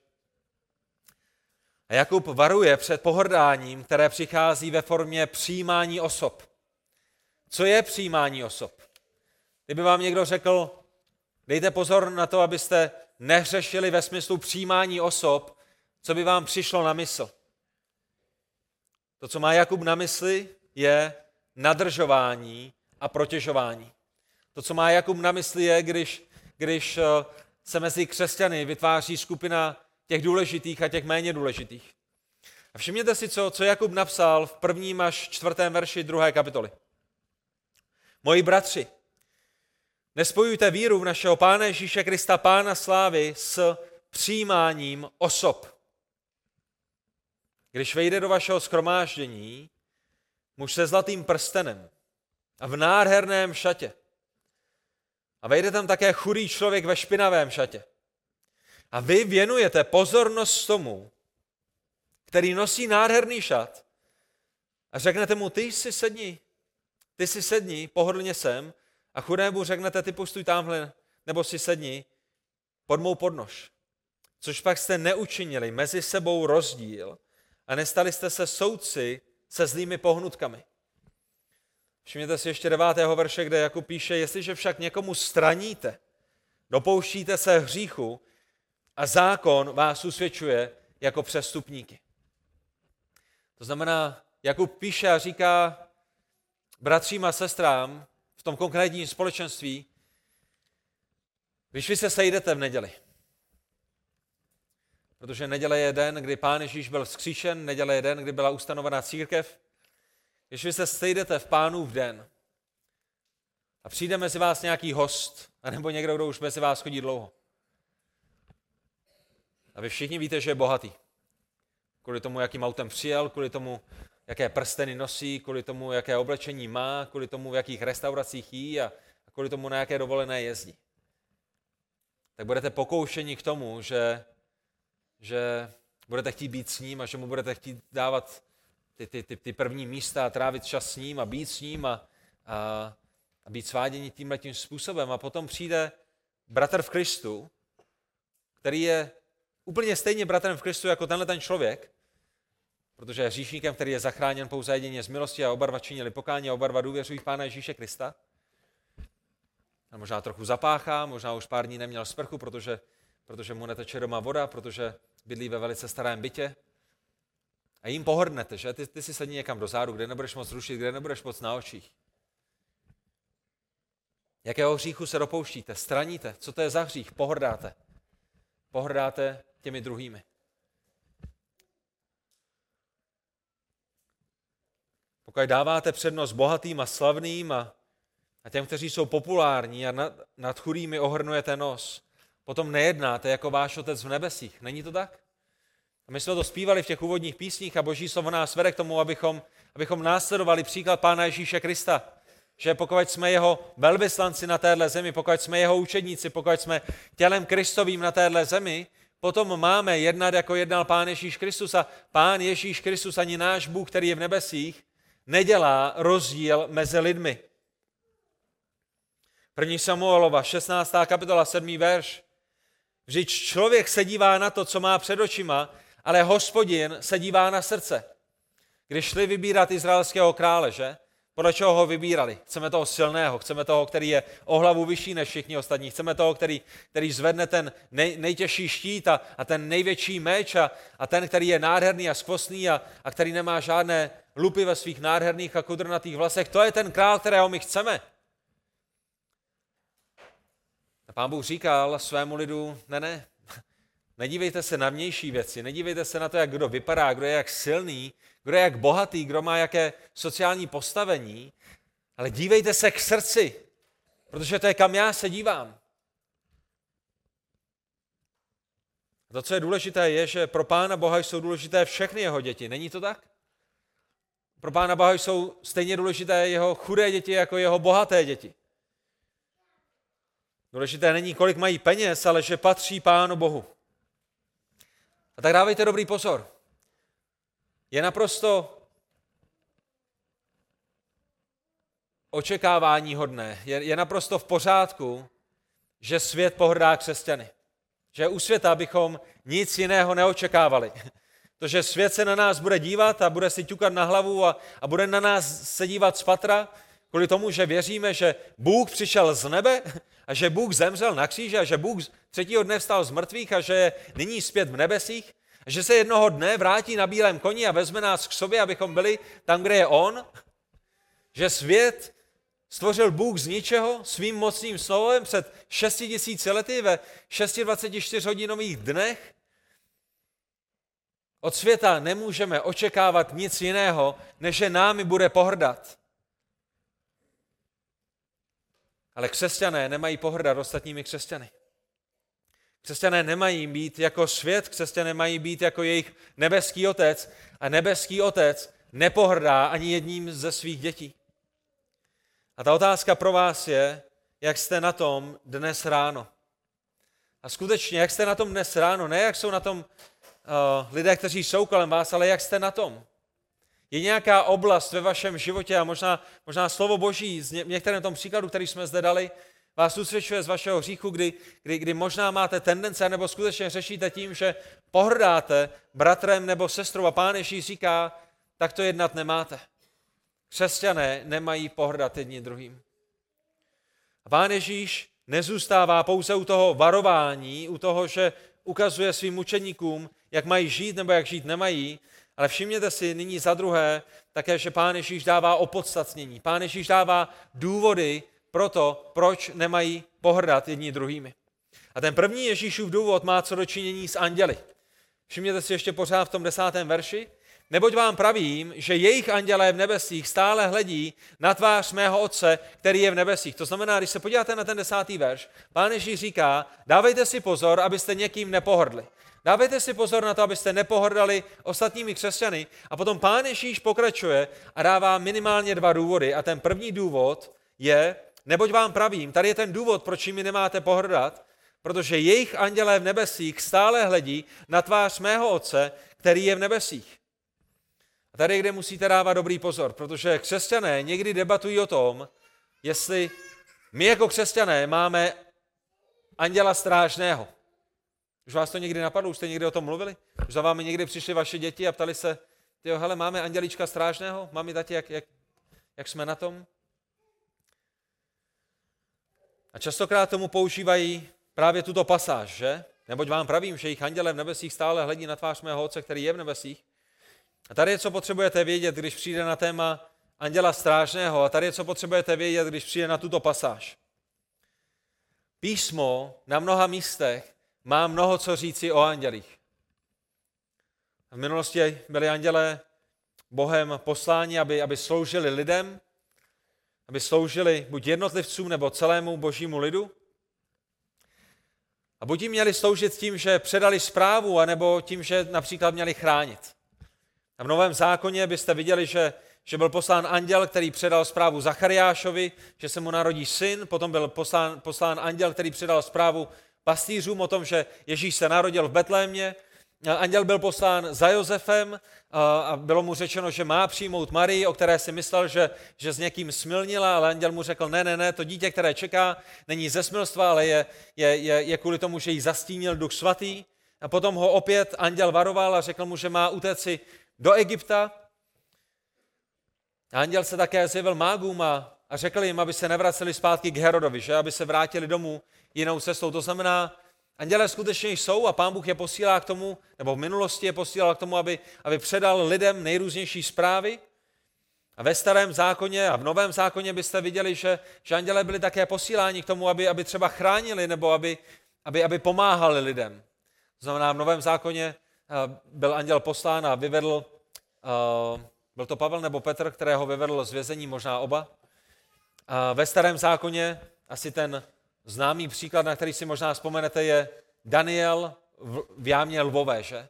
A Jakub varuje před pohrdáním, které přichází ve formě přijímání osob. Co je přijímání osob? Kdyby vám někdo řekl, dejte pozor na to, abyste nehřešili ve smyslu přijímání osob, co by vám přišlo na mysl? To, co má Jakub na mysli, je nadržování a protěžování. To, co má Jakub na mysli, je, když, když eh, se mezi křesťany vytváří skupina těch důležitých a těch méně důležitých. A všimněte si, co, co Jakub napsal v prvním až čtvrtém verši druhé kapitoly. Moji bratři, nespojujte víru v našeho Pána Ježíše Krista, Pána Slávy, s přijímáním osob. Když vejde do vašeho skromáždění muž se zlatým prstenem a v nádherném šatě, a vejde tam také chudý člověk ve špinavém šatě, a vy věnujete pozornost tomu, který nosí nádherný šat a řeknete mu, ty si sedni, ty si sedni, pohodlně sem. A chudému řeknete, ty postuj tamhle, nebo si sedni pod mou podnož. Což pak jste neučinili mezi sebou rozdíl a nestali jste se soudci se zlými pohnutkami. Všimněte si ještě devátého verše, kde Jakub píše, jestliže však někomu straníte, dopouštíte se hříchu a zákon vás usvědčuje jako přestupníky. To znamená, Jakub píše a říká bratřím a sestrám v tom konkrétním společenství, když vy se sejdete v neděli, protože neděle je den, kdy Pán Ježíš byl vzkříšen, neděle je den, kdy byla ustanovená církev, když vy se sejdete v Pánu v den a přijde mezi vás nějaký host, anebo někdo, kdo už mezi vás chodí dlouho, a vy všichni víte, že je bohatý. Kvůli tomu, jakým autem přijel, kvůli tomu, jaké prsteny nosí, kvůli tomu, jaké oblečení má, kvůli tomu, v jakých restauracích jí a, a kvůli tomu, na jaké dovolené jezdí. Tak budete pokoušeni k tomu, že, že budete chtít být s ním a že mu budete chtít dávat ty, ty, ty, ty první místa a trávit čas s ním a být s ním a, a, a být sváděni tímhle tím způsobem. A potom přijde bratr v Kristu, který je úplně stejně bratrem v Kristu jako tenhle ten člověk, protože je hříšníkem, který je zachráněn pouze jedině z milosti a oba dva činili pokání a oba dva důvěřují v Pána Ježíše Krista. A možná trochu zapáchá, možná už pár dní neměl sprchu, protože, protože mu neteče doma voda, protože bydlí ve velice starém bytě. A jim pohrdnete, že? Ty, ty si sedni někam do zádu, kde nebudeš moc rušit, kde nebudeš moc na očích. Jakého hříchu se dopouštíte? Straníte? Co to je za hřích? Pohrdáte. Pohrdáte těmi druhými. Pokud dáváte přednost bohatým a slavným a, a těm, kteří jsou populární a nad, nad chudými ohrnujete nos, potom nejednáte jako váš otec v nebesích. Není to tak? A my jsme to zpívali v těch úvodních písních a Boží slovo nás vede k tomu, abychom, abychom následovali příklad Pána Ježíše Krista. Že pokud jsme jeho velvyslanci na téhle zemi, pokud jsme jeho učedníci, pokud jsme tělem Kristovým na téhle zemi, potom máme jednat, jako jednal Pán Ježíš Kristus a Pán Ježíš Kristus, ani náš Bůh, který je v nebesích, nedělá rozdíl mezi lidmi. První Samuelova, 16. kapitola, 7. verš. Vždyť člověk se dívá na to, co má před očima, ale hospodin se dívá na srdce. Když šli vybírat izraelského krále, že? Podle čeho ho vybírali? Chceme toho silného, chceme toho, který je o hlavu vyšší než všichni ostatní, chceme toho, který, který zvedne ten nej, nejtěžší štít a, a ten největší meč a, a ten, který je nádherný a skvostný a, a který nemá žádné lupy ve svých nádherných a kudrnatých vlasech. To je ten král, kterého my chceme. A pán Bůh říkal svému lidu, ne, ne, nedívejte se na vnější věci, nedívejte se na to, jak kdo vypadá, kdo je jak silný, kdo je jak bohatý, kdo má jaké sociální postavení, ale dívejte se k srdci, protože to je kam já se dívám. A to, co je důležité, je, že pro Pána Boha jsou důležité všechny jeho děti. Není to tak? Pro Pána Boha jsou stejně důležité jeho chudé děti jako jeho bohaté děti. Důležité není, kolik mají peněz, ale že patří Pánu Bohu. A tak dávejte dobrý pozor. Je naprosto očekávání hodné, je, je naprosto v pořádku, že svět pohrdá křesťany. Že u světa bychom nic jiného neočekávali. To, že svět se na nás bude dívat a bude si ťukat na hlavu a, a bude na nás se dívat z patra, kvůli tomu, že věříme, že Bůh přišel z nebe a že Bůh zemřel na kříži a že Bůh třetího dne vstal z mrtvých a že je nyní zpět v nebesích a že se jednoho dne vrátí na bílém koni a vezme nás k sobě, abychom byli tam, kde je On, že svět stvořil Bůh z ničeho svým mocným slovem před 6 tisíci lety ve 624 hodinových dnech. Od světa nemůžeme očekávat nic jiného, než že námi bude pohrdat. Ale křesťané nemají pohrdat ostatními křesťany. Křesťané nemají být jako svět, křesťané mají být jako jejich nebeský otec a nebeský otec nepohrdá ani jedním ze svých dětí. A ta otázka pro vás je, jak jste na tom dnes ráno. A skutečně, jak jste na tom dnes ráno, ne jak jsou na tom uh, lidé, kteří jsou kolem vás, ale jak jste na tom. Je nějaká oblast ve vašem životě a možná, možná slovo Boží z ně, některém tom příkladu, který jsme zde dali, vás usvědčuje z vašeho hříchu, kdy, kdy, kdy možná máte tendence, nebo skutečně řešíte tím, že pohrdáte bratrem nebo sestrou a pán Ježíš říká, tak to jednat nemáte. Křesťané nemají pohrdat jedni druhým. A pán Ježíš nezůstává pouze u toho varování, u toho, že ukazuje svým učeníkům, jak mají žít nebo jak žít nemají, ale všimněte si nyní za druhé také, že Pán Ježíš dává opodstatnění. Pán Ježíš dává důvody pro to, proč nemají pohrdat jedni druhými. A ten první Ježíšův důvod má co dočinění s anděli. Všimněte si ještě pořád v tom desátém verši. Neboť vám pravím, že jejich andělé v nebesích stále hledí na tvář mého Otce, který je v nebesích. To znamená, když se podíváte na ten desátý verš, pán Ježíš říká, dávejte si pozor, abyste někým nepohrdli. Dávejte si pozor na to, abyste nepohrdali ostatními křesťany. A potom pán Ježíš pokračuje a dává minimálně dva důvody. A ten první důvod je, neboť vám pravím, tady je ten důvod, proč mi nemáte pohrdat, protože jejich andělé v nebesích stále hledí na tvář mého Otce, který je v nebesích. Tady, kde musíte dávat dobrý pozor, protože křesťané někdy debatují o tom, jestli my jako křesťané máme anděla strážného. Už vás to někdy napadlo? Už jste někdy o tom mluvili? Už za vámi někdy přišly vaše děti a ptali se, tyjo, hele, máme andělíčka strážného? Mami, tati, jak, jak, jak jsme na tom? A častokrát tomu používají právě tuto pasáž, že? Neboť vám pravím, že jich anděle v nebesích stále hledí na tvář mého otce, který je v nebesích. A tady je, co potřebujete vědět, když přijde na téma anděla strážného. A tady je, co potřebujete vědět, když přijde na tuto pasáž. Písmo na mnoha místech má mnoho co říci o andělích. V minulosti byli andělé Bohem posláni, aby, aby sloužili lidem, aby sloužili buď jednotlivcům nebo celému božímu lidu. A buď jim měli sloužit tím, že předali zprávu, anebo tím, že například měli chránit. A v Novém zákoně byste viděli, že, že byl poslán anděl, který předal zprávu Zachariášovi, že se mu narodí syn, potom byl poslán, poslán anděl, který předal zprávu pastýřům o tom, že Ježíš se narodil v Betlémě, Anděl byl poslán za Josefem a bylo mu řečeno, že má přijmout Marii, o které si myslel, že, že s někým smilnila, ale anděl mu řekl, ne, ne, ne, to dítě, které čeká, není ze smilstva, ale je, je, je, je kvůli tomu, že jí zastínil duch svatý. A potom ho opět anděl varoval a řekl mu, že má utéci do Egypta. A anděl se také zjevil mágům a, a řekl jim, aby se nevraceli zpátky k Herodovi, že aby se vrátili domů jinou cestou. To znamená, Andělé skutečně jsou a pán Bůh je posílá k tomu, nebo v minulosti je posílal k tomu, aby, aby předal lidem nejrůznější zprávy. A ve starém zákoně a v novém zákoně byste viděli, že, že andělé byli také posíláni k tomu, aby, aby třeba chránili nebo aby, aby, aby pomáhali lidem. To znamená, v novém zákoně byl anděl poslán a vyvedl, uh, byl to Pavel nebo Petr, kterého vyvedl z vězení, možná oba. A ve starém zákoně asi ten Známý příklad, na který si možná vzpomenete, je Daniel v jámě Lvové, že?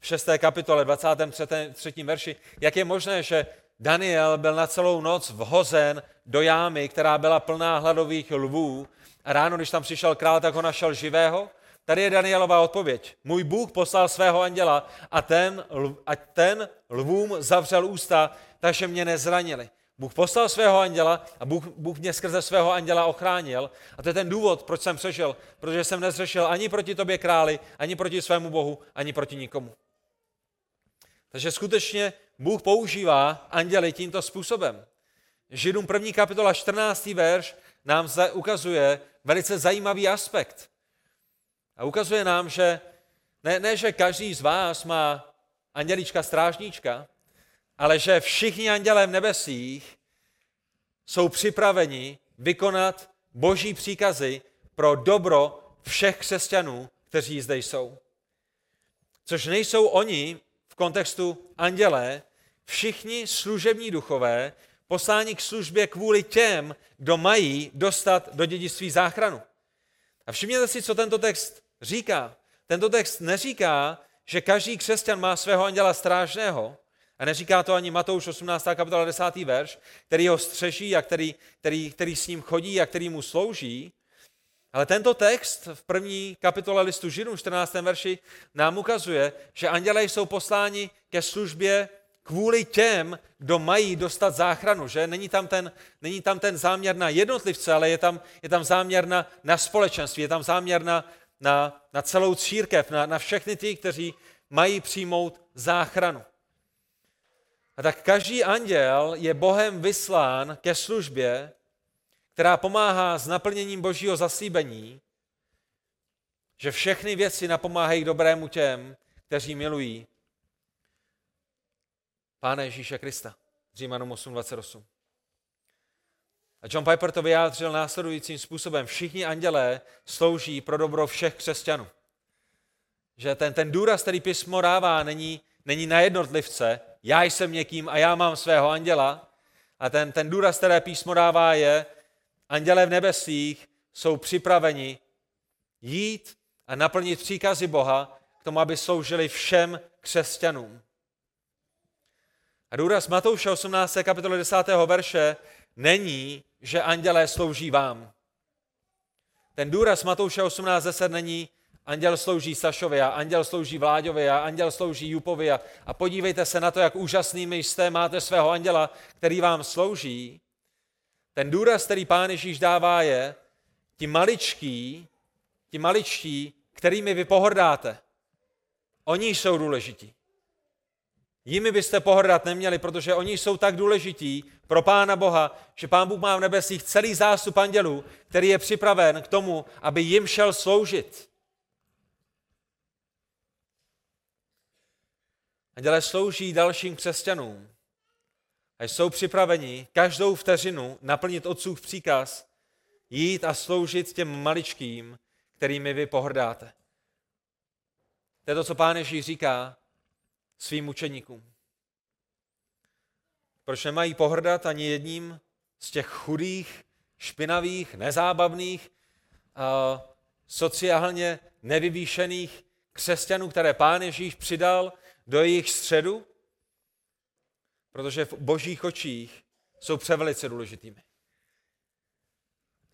V 6. kapitole 23. verši. Jak je možné, že Daniel byl na celou noc vhozen do jámy, která byla plná hladových lvů a ráno, když tam přišel král, tak ho našel živého? Tady je Danielová odpověď. Můj Bůh poslal svého anděla a ten, a ten lvům zavřel ústa, takže mě nezranili. Bůh poslal svého anděla a Bůh, Bůh mě skrze svého anděla ochránil. A to je ten důvod, proč jsem přežil. Protože jsem nezřešil ani proti tobě králi, ani proti svému Bohu, ani proti nikomu. Takže skutečně Bůh používá anděly tímto způsobem. Židům 1. kapitola 14. verš nám ukazuje velice zajímavý aspekt. A ukazuje nám, že ne, ne že každý z vás má andělička strážníčka, ale že všichni andělé v nebesích jsou připraveni vykonat boží příkazy pro dobro všech křesťanů, kteří zde jsou. Což nejsou oni v kontextu andělé, všichni služební duchové, poslání k službě kvůli těm, kdo mají dostat do dědictví záchranu. A všimněte si, co tento text říká. Tento text neříká, že každý křesťan má svého anděla strážného, a neříká to ani Matouš 18. kapitola 10. verš, který ho střeží a který, který, který s ním chodí a který mu slouží. Ale tento text v první kapitole listu Židům 14. verši nám ukazuje, že andělé jsou posláni ke službě kvůli těm, kdo mají dostat záchranu. Že? Není, tam ten, není tam ten záměr na jednotlivce, ale je tam, je tam záměr na, na společenství, je tam záměr na, na, na celou církev, na, na všechny ty, kteří mají přijmout záchranu. A tak každý anděl je Bohem vyslán ke službě, která pomáhá s naplněním božího zaslíbení, že všechny věci napomáhají dobrému těm, kteří milují Pána Ježíše Krista. Římanům 8.28. A John Piper to vyjádřil následujícím způsobem. Všichni andělé slouží pro dobro všech křesťanů. Že ten, ten důraz, který písmo dává, není, není na jednotlivce, já jsem někým a já mám svého anděla. A ten, ten důraz, které písmo dává, je, anděle v nebesích jsou připraveni jít a naplnit příkazy Boha k tomu, aby sloužili všem křesťanům. A důraz Matouše 18. kapitoly 10. verše není, že andělé slouží vám. Ten důraz Matouše 18. 10 není, Anděl slouží Sašovi a anděl slouží Vláďovi a anděl slouží Jupovi a, a podívejte se na to, jak úžasnými jste, máte svého anděla, který vám slouží. Ten důraz, který pán Ježíš dává, je ti maličký, ti maličtí, kterými vy pohrdáte. Oni jsou důležití. Jimi byste pohrdat neměli, protože oni jsou tak důležití pro Pána Boha, že Pán Bůh má v nebesích celý zástup andělů, který je připraven k tomu, aby jim šel sloužit. Andělé slouží dalším křesťanům a jsou připraveni každou vteřinu naplnit otcův příkaz, jít a sloužit těm maličkým, kterými vy pohrdáte. To je to, co Pán Ježíš říká svým učeníkům. Proč nemají pohrdat ani jedním z těch chudých, špinavých, nezábavných, sociálně nevyvýšených křesťanů, které pán Ježíš přidal do jejich středu, protože v božích očích jsou převelice důležitými.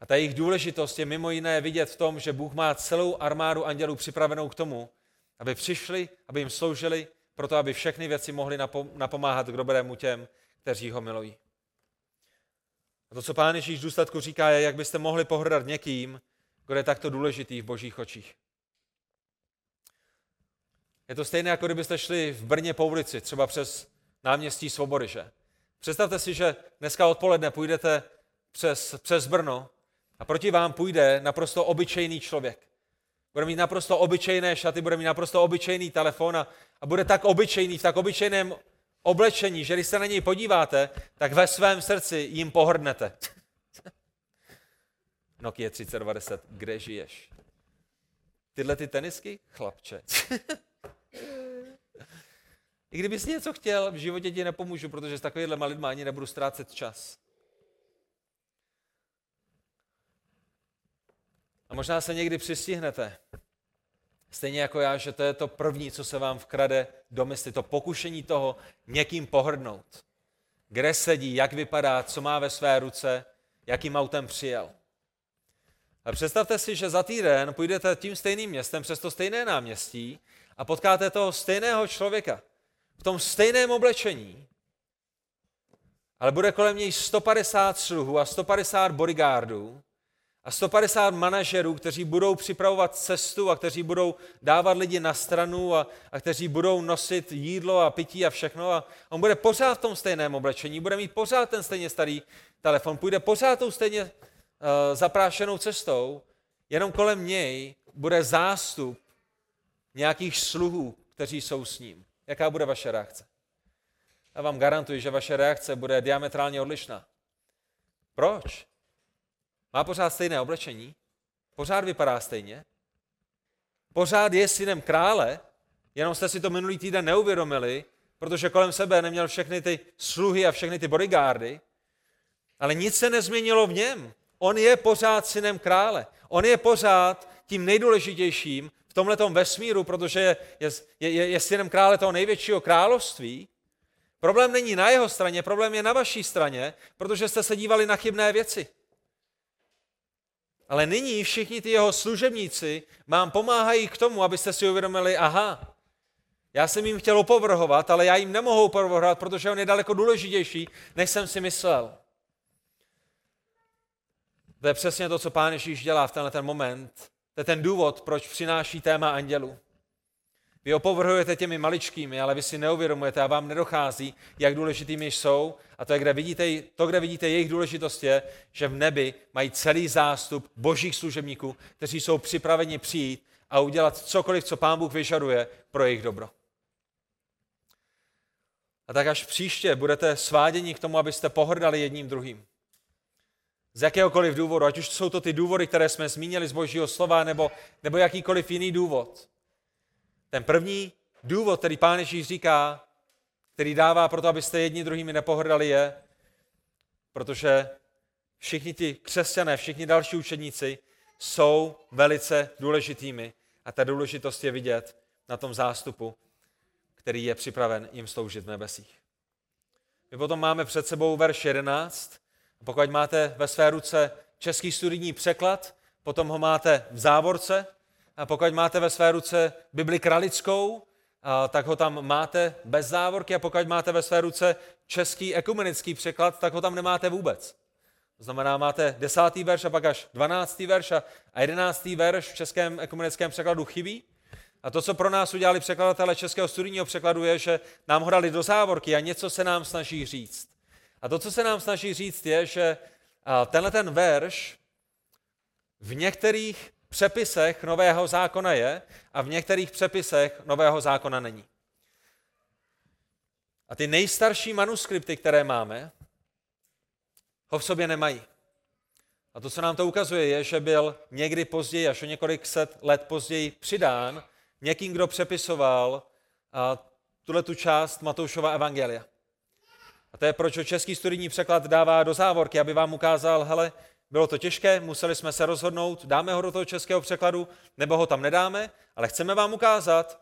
A ta jejich důležitost je mimo jiné vidět v tom, že Bůh má celou armádu andělů připravenou k tomu, aby přišli, aby jim sloužili, proto aby všechny věci mohly napomáhat k dobrému těm, kteří ho milují. A to, co Pán Ježíš v důsledku říká, je, jak byste mohli pohrdat někým, kdo je takto důležitý v božích očích. Je to stejné, jako kdybyste šli v Brně po ulici, třeba přes náměstí Svobody, že? Představte si, že dneska odpoledne půjdete přes, přes Brno a proti vám půjde naprosto obyčejný člověk. Bude mít naprosto obyčejné šaty, bude mít naprosto obyčejný telefon a, a bude tak obyčejný, v tak obyčejném oblečení, že když se na něj podíváte, tak ve svém srdci jim pohrdnete. Nokia 3020, kde žiješ? Tyhle ty tenisky? Chlapče. I kdybys něco chtěl, v životě ti nepomůžu, protože s takovýhle lidma ani nebudu ztrácet čas. A možná se někdy přistihnete, stejně jako já, že to je to první, co se vám vkrade do mysli, to pokušení toho někým pohrdnout. Kde sedí, jak vypadá, co má ve své ruce, jakým autem přijel. A představte si, že za týden půjdete tím stejným městem přes to stejné náměstí a potkáte toho stejného člověka v tom stejném oblečení, ale bude kolem něj 150 sluhů a 150 bodyguardů a 150 manažerů, kteří budou připravovat cestu a kteří budou dávat lidi na stranu a, a kteří budou nosit jídlo a pití a všechno. A on bude pořád v tom stejném oblečení, bude mít pořád ten stejně starý telefon, půjde pořád tou stejně uh, zaprášenou cestou, jenom kolem něj bude zástup nějakých sluhů, kteří jsou s ním. Jaká bude vaše reakce? Já vám garantuji, že vaše reakce bude diametrálně odlišná. Proč? Má pořád stejné oblečení, pořád vypadá stejně, pořád je synem krále, jenom jste si to minulý týden neuvědomili, protože kolem sebe neměl všechny ty sluhy a všechny ty bodyguardy, ale nic se nezměnilo v něm. On je pořád synem krále. On je pořád tím nejdůležitějším v tomhle vesmíru, protože je, je, je, je synem krále toho největšího království. Problém není na jeho straně, problém je na vaší straně, protože jste se dívali na chybné věci. Ale nyní všichni ty jeho služebníci vám pomáhají k tomu, abyste si uvědomili, aha, já jsem jim chtěl opovrhovat, ale já jim nemohu opovrhovat, protože on je daleko důležitější, než jsem si myslel. To je přesně to, co Pán Ježíš dělá v tenhle ten moment. To je ten důvod, proč přináší téma andělu. Vy opovrhujete těmi maličkými, ale vy si neuvědomujete a vám nedochází, jak důležitými jsou. A to, kde vidíte, to, kde vidíte jejich důležitost, je, že v nebi mají celý zástup božích služebníků, kteří jsou připraveni přijít a udělat cokoliv, co Pán Bůh vyžaduje pro jejich dobro. A tak až příště budete sváděni k tomu, abyste pohrdali jedním druhým. Z jakéhokoliv důvodu, ať už jsou to ty důvody, které jsme zmínili z božího slova, nebo, nebo jakýkoliv jiný důvod. Ten první důvod, který Pán Ježíš říká, který dává proto, abyste jedni druhými nepohrdali, je, protože všichni ti křesťané, všichni další učedníci jsou velice důležitými a ta důležitost je vidět na tom zástupu, který je připraven jim sloužit v nebesích. My potom máme před sebou verš 11. Pokud máte ve své ruce český studijní překlad, potom ho máte v závorce, a pokud máte ve své ruce Bibli kralickou, tak ho tam máte bez závorky a pokud máte ve své ruce český ekumenický překlad, tak ho tam nemáte vůbec. To znamená, máte desátý verš a pak až dvanáctý verš a jedenáctý verš v českém ekumenickém překladu chybí. A to, co pro nás udělali překladatelé českého studijního překladu, je, že nám ho dali do závorky a něco se nám snaží říct. A to, co se nám snaží říct, je, že tenhle ten verš v některých přepisech Nového zákona je a v některých přepisech Nového zákona není. A ty nejstarší manuskripty, které máme, ho v sobě nemají. A to, co nám to ukazuje, je, že byl někdy později, až o několik set let později přidán někým, kdo přepisoval tuhle tu část Matoušova evangelia. A to je, proč český studijní překlad dává do závorky, aby vám ukázal, hele, bylo to těžké, museli jsme se rozhodnout, dáme ho do toho českého překladu, nebo ho tam nedáme, ale chceme vám ukázat,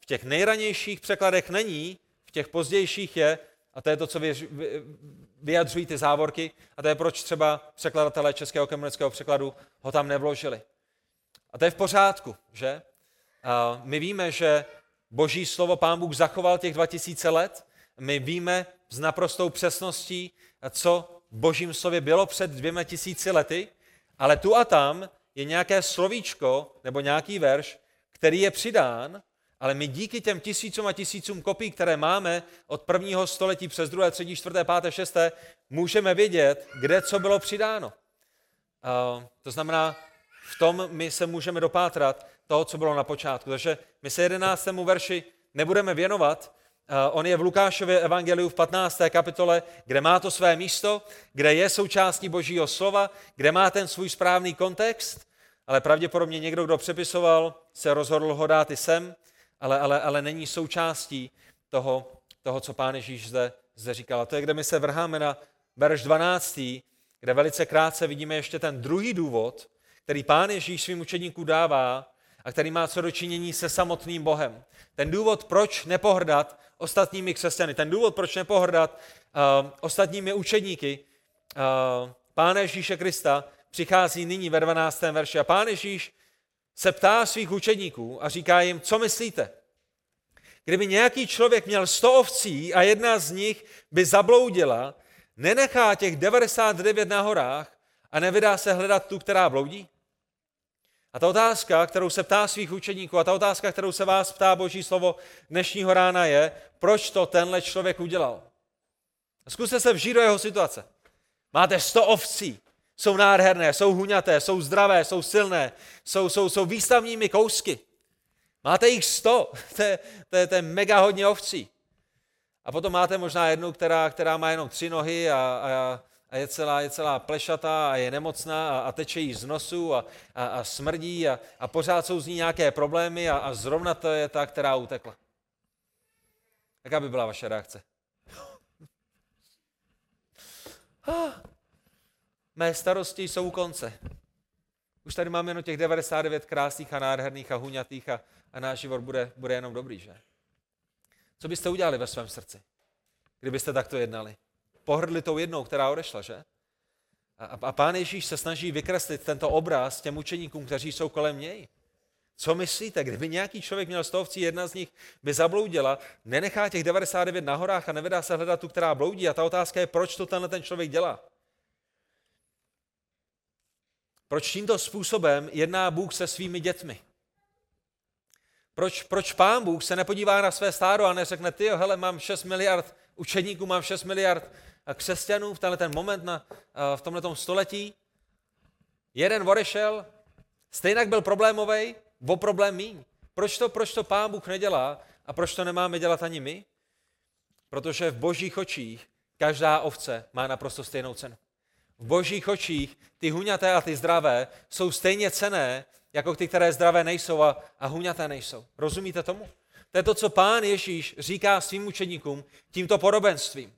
v těch nejranějších překladech není, v těch pozdějších je, a to je to, co vyjadřují ty závorky, a to je proč třeba překladatelé českého komunického překladu ho tam nevložili. A to je v pořádku, že? A my víme, že boží slovo pán Bůh zachoval těch 2000 let, my víme s naprostou přesností, co božím slově bylo před dvěma tisíci lety, ale tu a tam je nějaké slovíčko nebo nějaký verš, který je přidán, ale my díky těm tisícům a tisícům kopií, které máme od prvního století přes druhé, třetí, čtvrté, páté, šesté, můžeme vědět, kde co bylo přidáno. Uh, to znamená, v tom my se můžeme dopátrat toho, co bylo na počátku. Takže my se jedenáctému verši nebudeme věnovat, On je v Lukášově evangeliu v 15. kapitole, kde má to své místo, kde je součástí Božího slova, kde má ten svůj správný kontext, ale pravděpodobně někdo, kdo přepisoval, se rozhodl ho dát i sem, ale, ale, ale není součástí toho, toho, co pán Ježíš zde, zde říkal. A to je, kde my se vrháme na verš 12., kde velice krátce vidíme ještě ten druhý důvod, který pán Ježíš svým učeníkům dává a který má co dočinění se samotným Bohem. Ten důvod, proč nepohrdat ostatními křesťany, ten důvod, proč nepohrdat uh, ostatními učedníky uh, Ježíše Krista, přichází nyní ve 12. verši. A Pán Ježíš se ptá svých učedníků a říká jim, co myslíte? Kdyby nějaký člověk měl 100 ovcí a jedna z nich by zabloudila, nenechá těch 99 na horách a nevydá se hledat tu, která bloudí? A ta otázka, kterou se ptá svých učeníků, a ta otázka, kterou se vás ptá Boží slovo dnešního rána je, proč to tenhle člověk udělal. Zkuste se vžít do jeho situace. Máte sto ovcí, jsou nádherné, jsou huňaté, jsou zdravé, jsou silné, jsou, jsou, jsou výstavními kousky. Máte jich sto, to je, to, je, to je mega hodně ovcí. A potom máte možná jednu, která, která má jenom tři nohy a, a, a je celá, je celá plešatá a je nemocná a, a teče jí z nosu a, a, a smrdí a, a pořád jsou z ní nějaké problémy a, a zrovna to je ta, která utekla. Jaká by byla vaše reakce? Ah, mé starosti jsou u konce. Už tady máme jenom těch 99 krásných a nádherných a huňatých a, a náš život bude, bude jenom dobrý, že? Co byste udělali ve svém srdci, kdybyste takto jednali? Pohrdli tou jednou, která odešla, že? A, a pán Ježíš se snaží vykreslit tento obraz těm učeníkům, kteří jsou kolem něj. Co myslíte, kdyby nějaký člověk měl stovcí, jedna z nich by zabloudila, nenechá těch 99 na horách a nevydá se hledat tu, která bloudí? A ta otázka je, proč to tenhle ten člověk dělá? Proč tímto způsobem jedná Bůh se svými dětmi? Proč, proč pán Bůh se nepodívá na své stáro a neřekne, ty hele, mám 6 miliard učeníků, mám 6 miliard křesťanů v tenhle ten moment na, v tomhle století. Jeden odešel, stejně byl problémový, o problém míň. Proč to, proč to pán Bůh nedělá a proč to nemáme dělat ani my? Protože v božích očích každá ovce má naprosto stejnou cenu. V božích očích ty huňaté a ty zdravé jsou stejně cené, jako ty, které zdravé nejsou a, a huňaté nejsou. Rozumíte tomu? To je to, co pán Ježíš říká svým učeníkům tímto podobenstvím.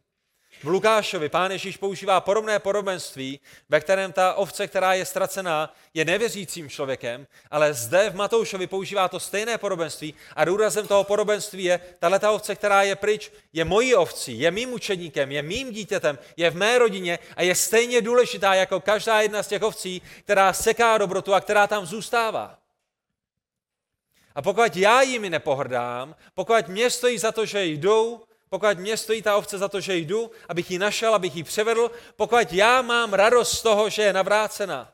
V Lukášovi pán Ježíš používá podobné podobenství, ve kterém ta ovce, která je ztracená, je nevěřícím člověkem, ale zde v Matoušovi používá to stejné podobenství a důrazem toho podobenství je, tahle ta ovce, která je pryč, je mojí ovcí, je mým učeníkem, je mým dítětem, je v mé rodině a je stejně důležitá jako každá jedna z těch ovcí, která seká dobrotu a která tam zůstává. A pokud já jimi nepohrdám, pokud mě stojí za to, že jdou, pokud mě stojí ta ovce za to, že jdu, abych ji našel, abych ji převedl, pokud já mám radost z toho, že je navrácená,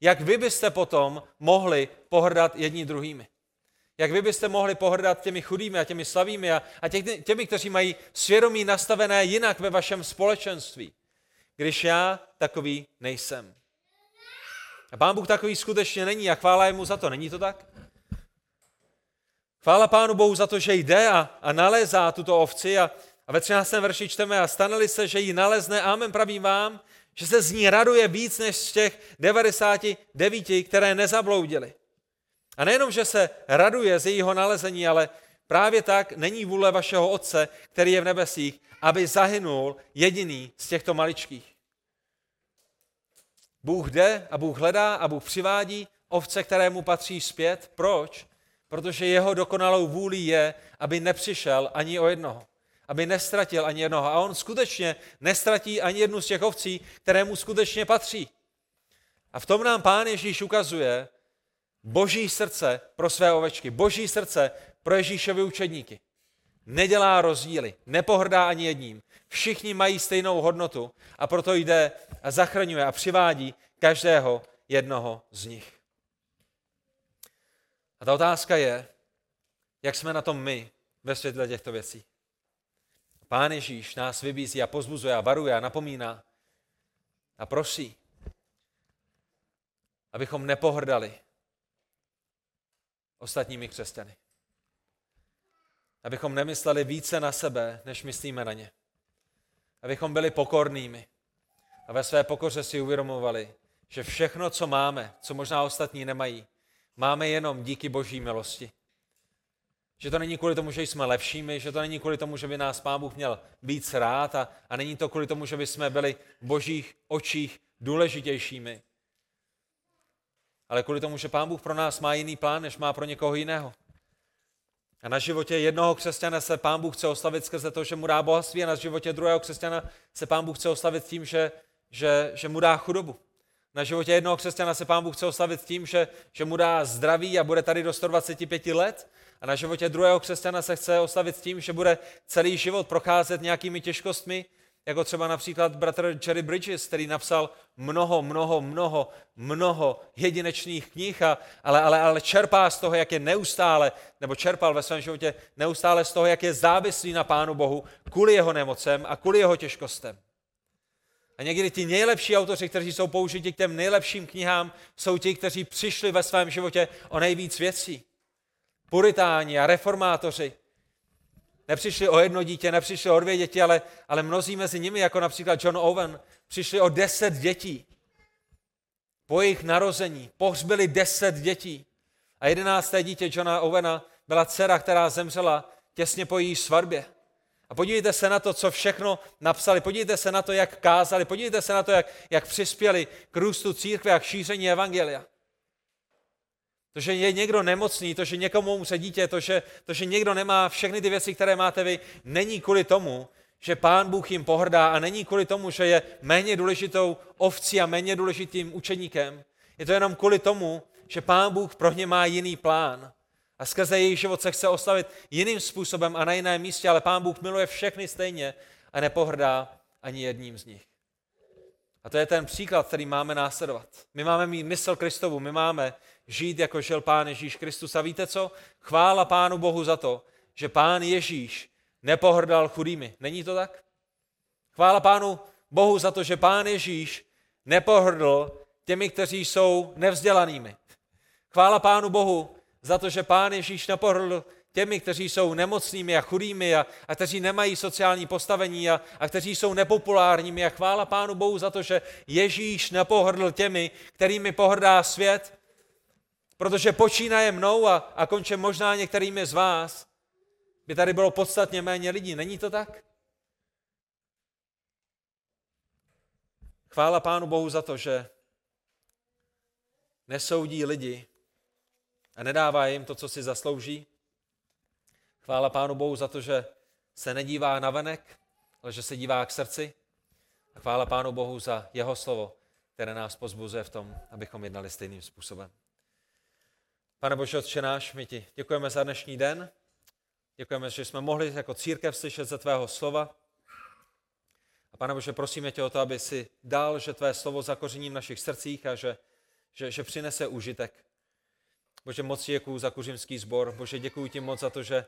jak vy byste potom mohli pohrdat jedni druhými? Jak vy byste mohli pohrdat těmi chudými a těmi slavými a, a těch, těmi, kteří mají svědomí nastavené jinak ve vašem společenství, když já takový nejsem. A pán Bůh takový skutečně není a chvála je mu za to. Není to tak? Chvála Pánu Bohu za to, že jde a, a nalézá tuto ovci a, a ve 13. verši čteme a staneli se, že ji nalezne, amen pravím vám, že se z ní raduje víc než z těch 99, které nezabloudily. A nejenom, že se raduje z jejího nalezení, ale právě tak není vůle vašeho Otce, který je v nebesích, aby zahynul jediný z těchto maličkých. Bůh jde a Bůh hledá a Bůh přivádí ovce, které mu patří zpět. Proč? Protože jeho dokonalou vůli je, aby nepřišel ani o jednoho. Aby nestratil ani jednoho. A on skutečně nestratí ani jednu z těch ovcí, které mu skutečně patří. A v tom nám Pán Ježíš ukazuje boží srdce pro své ovečky, boží srdce pro Ježíšovi učedníky. Nedělá rozdíly, nepohrdá ani jedním. Všichni mají stejnou hodnotu a proto jde a zachraňuje a přivádí každého jednoho z nich. A ta otázka je, jak jsme na tom my ve světle těchto věcí. Pán Ježíš nás vybízí a pozbuzuje a varuje a napomíná a prosí, abychom nepohrdali ostatními křesťany. Abychom nemysleli více na sebe, než myslíme na ně. Abychom byli pokornými a ve své pokoře si uvědomovali, že všechno, co máme, co možná ostatní nemají, máme jenom díky boží milosti. Že to není kvůli tomu, že jsme lepšími, že to není kvůli tomu, že by nás Pán Bůh měl víc rád a, a není to kvůli tomu, že by jsme byli v božích očích důležitějšími. Ale kvůli tomu, že Pán Bůh pro nás má jiný plán, než má pro někoho jiného. A na životě jednoho křesťana se Pán Bůh chce oslavit skrze to, že mu dá bohatství a na životě druhého křesťana se Pán Bůh chce oslavit tím, že, že, že mu dá chudobu. Na životě jednoho křesťana se Pán Bůh chce oslavit tím, že, že mu dá zdraví a bude tady do 125 let. A na životě druhého křesťana se chce oslavit tím, že bude celý život procházet nějakými těžkostmi, jako třeba například bratr Jerry Bridges, který napsal mnoho, mnoho, mnoho, mnoho jedinečných knih, a, ale, ale, ale čerpá z toho, jak je neustále, nebo čerpal ve svém životě neustále z toho, jak je závislý na Pánu Bohu kvůli jeho nemocem a kvůli jeho těžkostem. A někdy ti nejlepší autoři, kteří jsou použiti k těm nejlepším knihám, jsou ti, kteří přišli ve svém životě o nejvíc věcí. Puritáni a reformátoři. Nepřišli o jedno dítě, nepřišli o dvě děti, ale, ale mnozí mezi nimi, jako například John Owen, přišli o deset dětí. Po jejich narození pohřbili deset dětí. A jedenácté dítě Johna Owena byla dcera, která zemřela těsně po její svatbě. A podívejte se na to, co všechno napsali, podívejte se na to, jak kázali, podívejte se na to, jak, jak přispěli k růstu církve a k šíření evangelia. To, že je někdo nemocný, to, že někomu umře dítě, to že, to, že někdo nemá všechny ty věci, které máte vy, není kvůli tomu, že pán Bůh jim pohrdá a není kvůli tomu, že je méně důležitou ovcí a méně důležitým učeníkem. Je to jenom kvůli tomu, že pán Bůh pro ně má jiný plán. A skrze jejich život se chce oslavit jiným způsobem a na jiném místě, ale Pán Bůh miluje všechny stejně a nepohrdá ani jedním z nich. A to je ten příklad, který máme následovat. My máme mít mysl Kristovu, my máme žít, jako žil Pán Ježíš Kristus. A víte co? Chvála Pánu Bohu za to, že Pán Ježíš nepohrdal chudými. Není to tak? Chvála Pánu Bohu za to, že Pán Ježíš nepohrdl těmi, kteří jsou nevzdělanými. Chvála Pánu Bohu za to, že Pán Ježíš nepohrl těmi, kteří jsou nemocnými a chudými a, a kteří nemají sociální postavení a, a kteří jsou nepopulárními. A chvála Pánu Bohu za to, že Ježíš nepohrdl těmi, kterými pohrdá svět, protože počínaje mnou a, a konče možná některými z vás, by tady bylo podstatně méně lidí. Není to tak? Chvála Pánu Bohu za to, že nesoudí lidi a nedává jim to, co si zaslouží. Chvála Pánu Bohu za to, že se nedívá na venek, ale že se dívá k srdci. A chvála Pánu Bohu za jeho slovo, které nás pozbuzuje v tom, abychom jednali stejným způsobem. Pane Bože, Otče náš, my ti děkujeme za dnešní den. Děkujeme, že jsme mohli jako církev slyšet ze tvého slova. A pane Bože, prosíme tě o to, aby si dal, že tvé slovo zakoření v našich srdcích a že, že, že přinese užitek. Bože, moc děkuji za kuřimský sbor. Bože, děkuji ti moc za to, že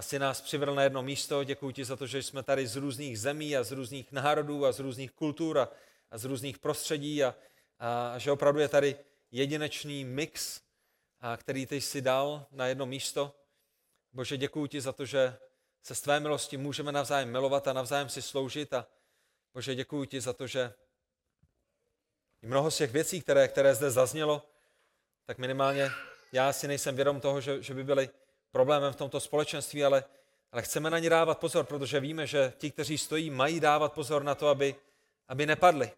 jsi nás přivedl na jedno místo. Děkuji ti za to, že jsme tady z různých zemí a z různých národů a z různých kultur a, a z různých prostředí a, a že opravdu je tady jedinečný mix, a který ty jsi dal na jedno místo. Bože, děkuji ti za to, že se z tvé milosti můžeme navzájem milovat a navzájem si sloužit a Bože, děkuji ti za to, že mnoho z těch věcí, které, které zde zaznělo, tak minimálně já si nejsem vědom toho, že, že by byly problémem v tomto společenství, ale, ale chceme na ně dávat pozor, protože víme, že ti, kteří stojí, mají dávat pozor na to, aby, aby nepadli.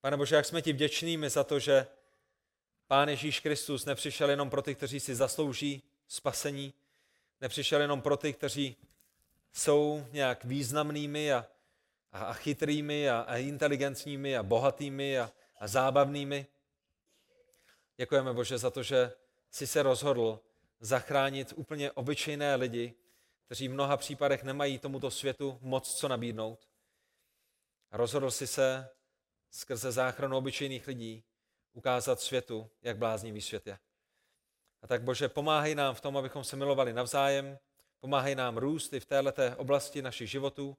Pane Bože, jak jsme ti vděčnými za to, že Pán Ježíš Kristus nepřišel jenom pro ty, kteří si zaslouží spasení, nepřišel jenom pro ty, kteří jsou nějak významnými a, a, a chytrými a, a inteligentními a bohatými a, a zábavnými. Děkujeme, Bože, za to, že jsi se rozhodl zachránit úplně obyčejné lidi, kteří v mnoha případech nemají tomuto světu moc co nabídnout. A rozhodl si se skrze záchranu obyčejných lidí ukázat světu, jak bláznivý svět je. A tak Bože, pomáhej nám v tom, abychom se milovali navzájem, pomáhej nám růst i v této oblasti našich životů,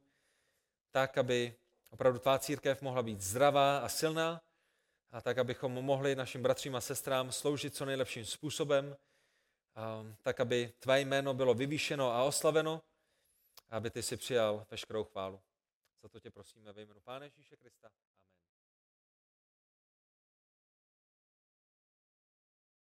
tak, aby opravdu tvá církev mohla být zdravá a silná, a tak, abychom mohli našim bratřím a sestrám sloužit co nejlepším způsobem, tak, aby tvé jméno bylo vyvýšeno a oslaveno, aby ty si přijal veškerou chválu. Za to tě prosíme ve jménu Pána Ježíše Krista.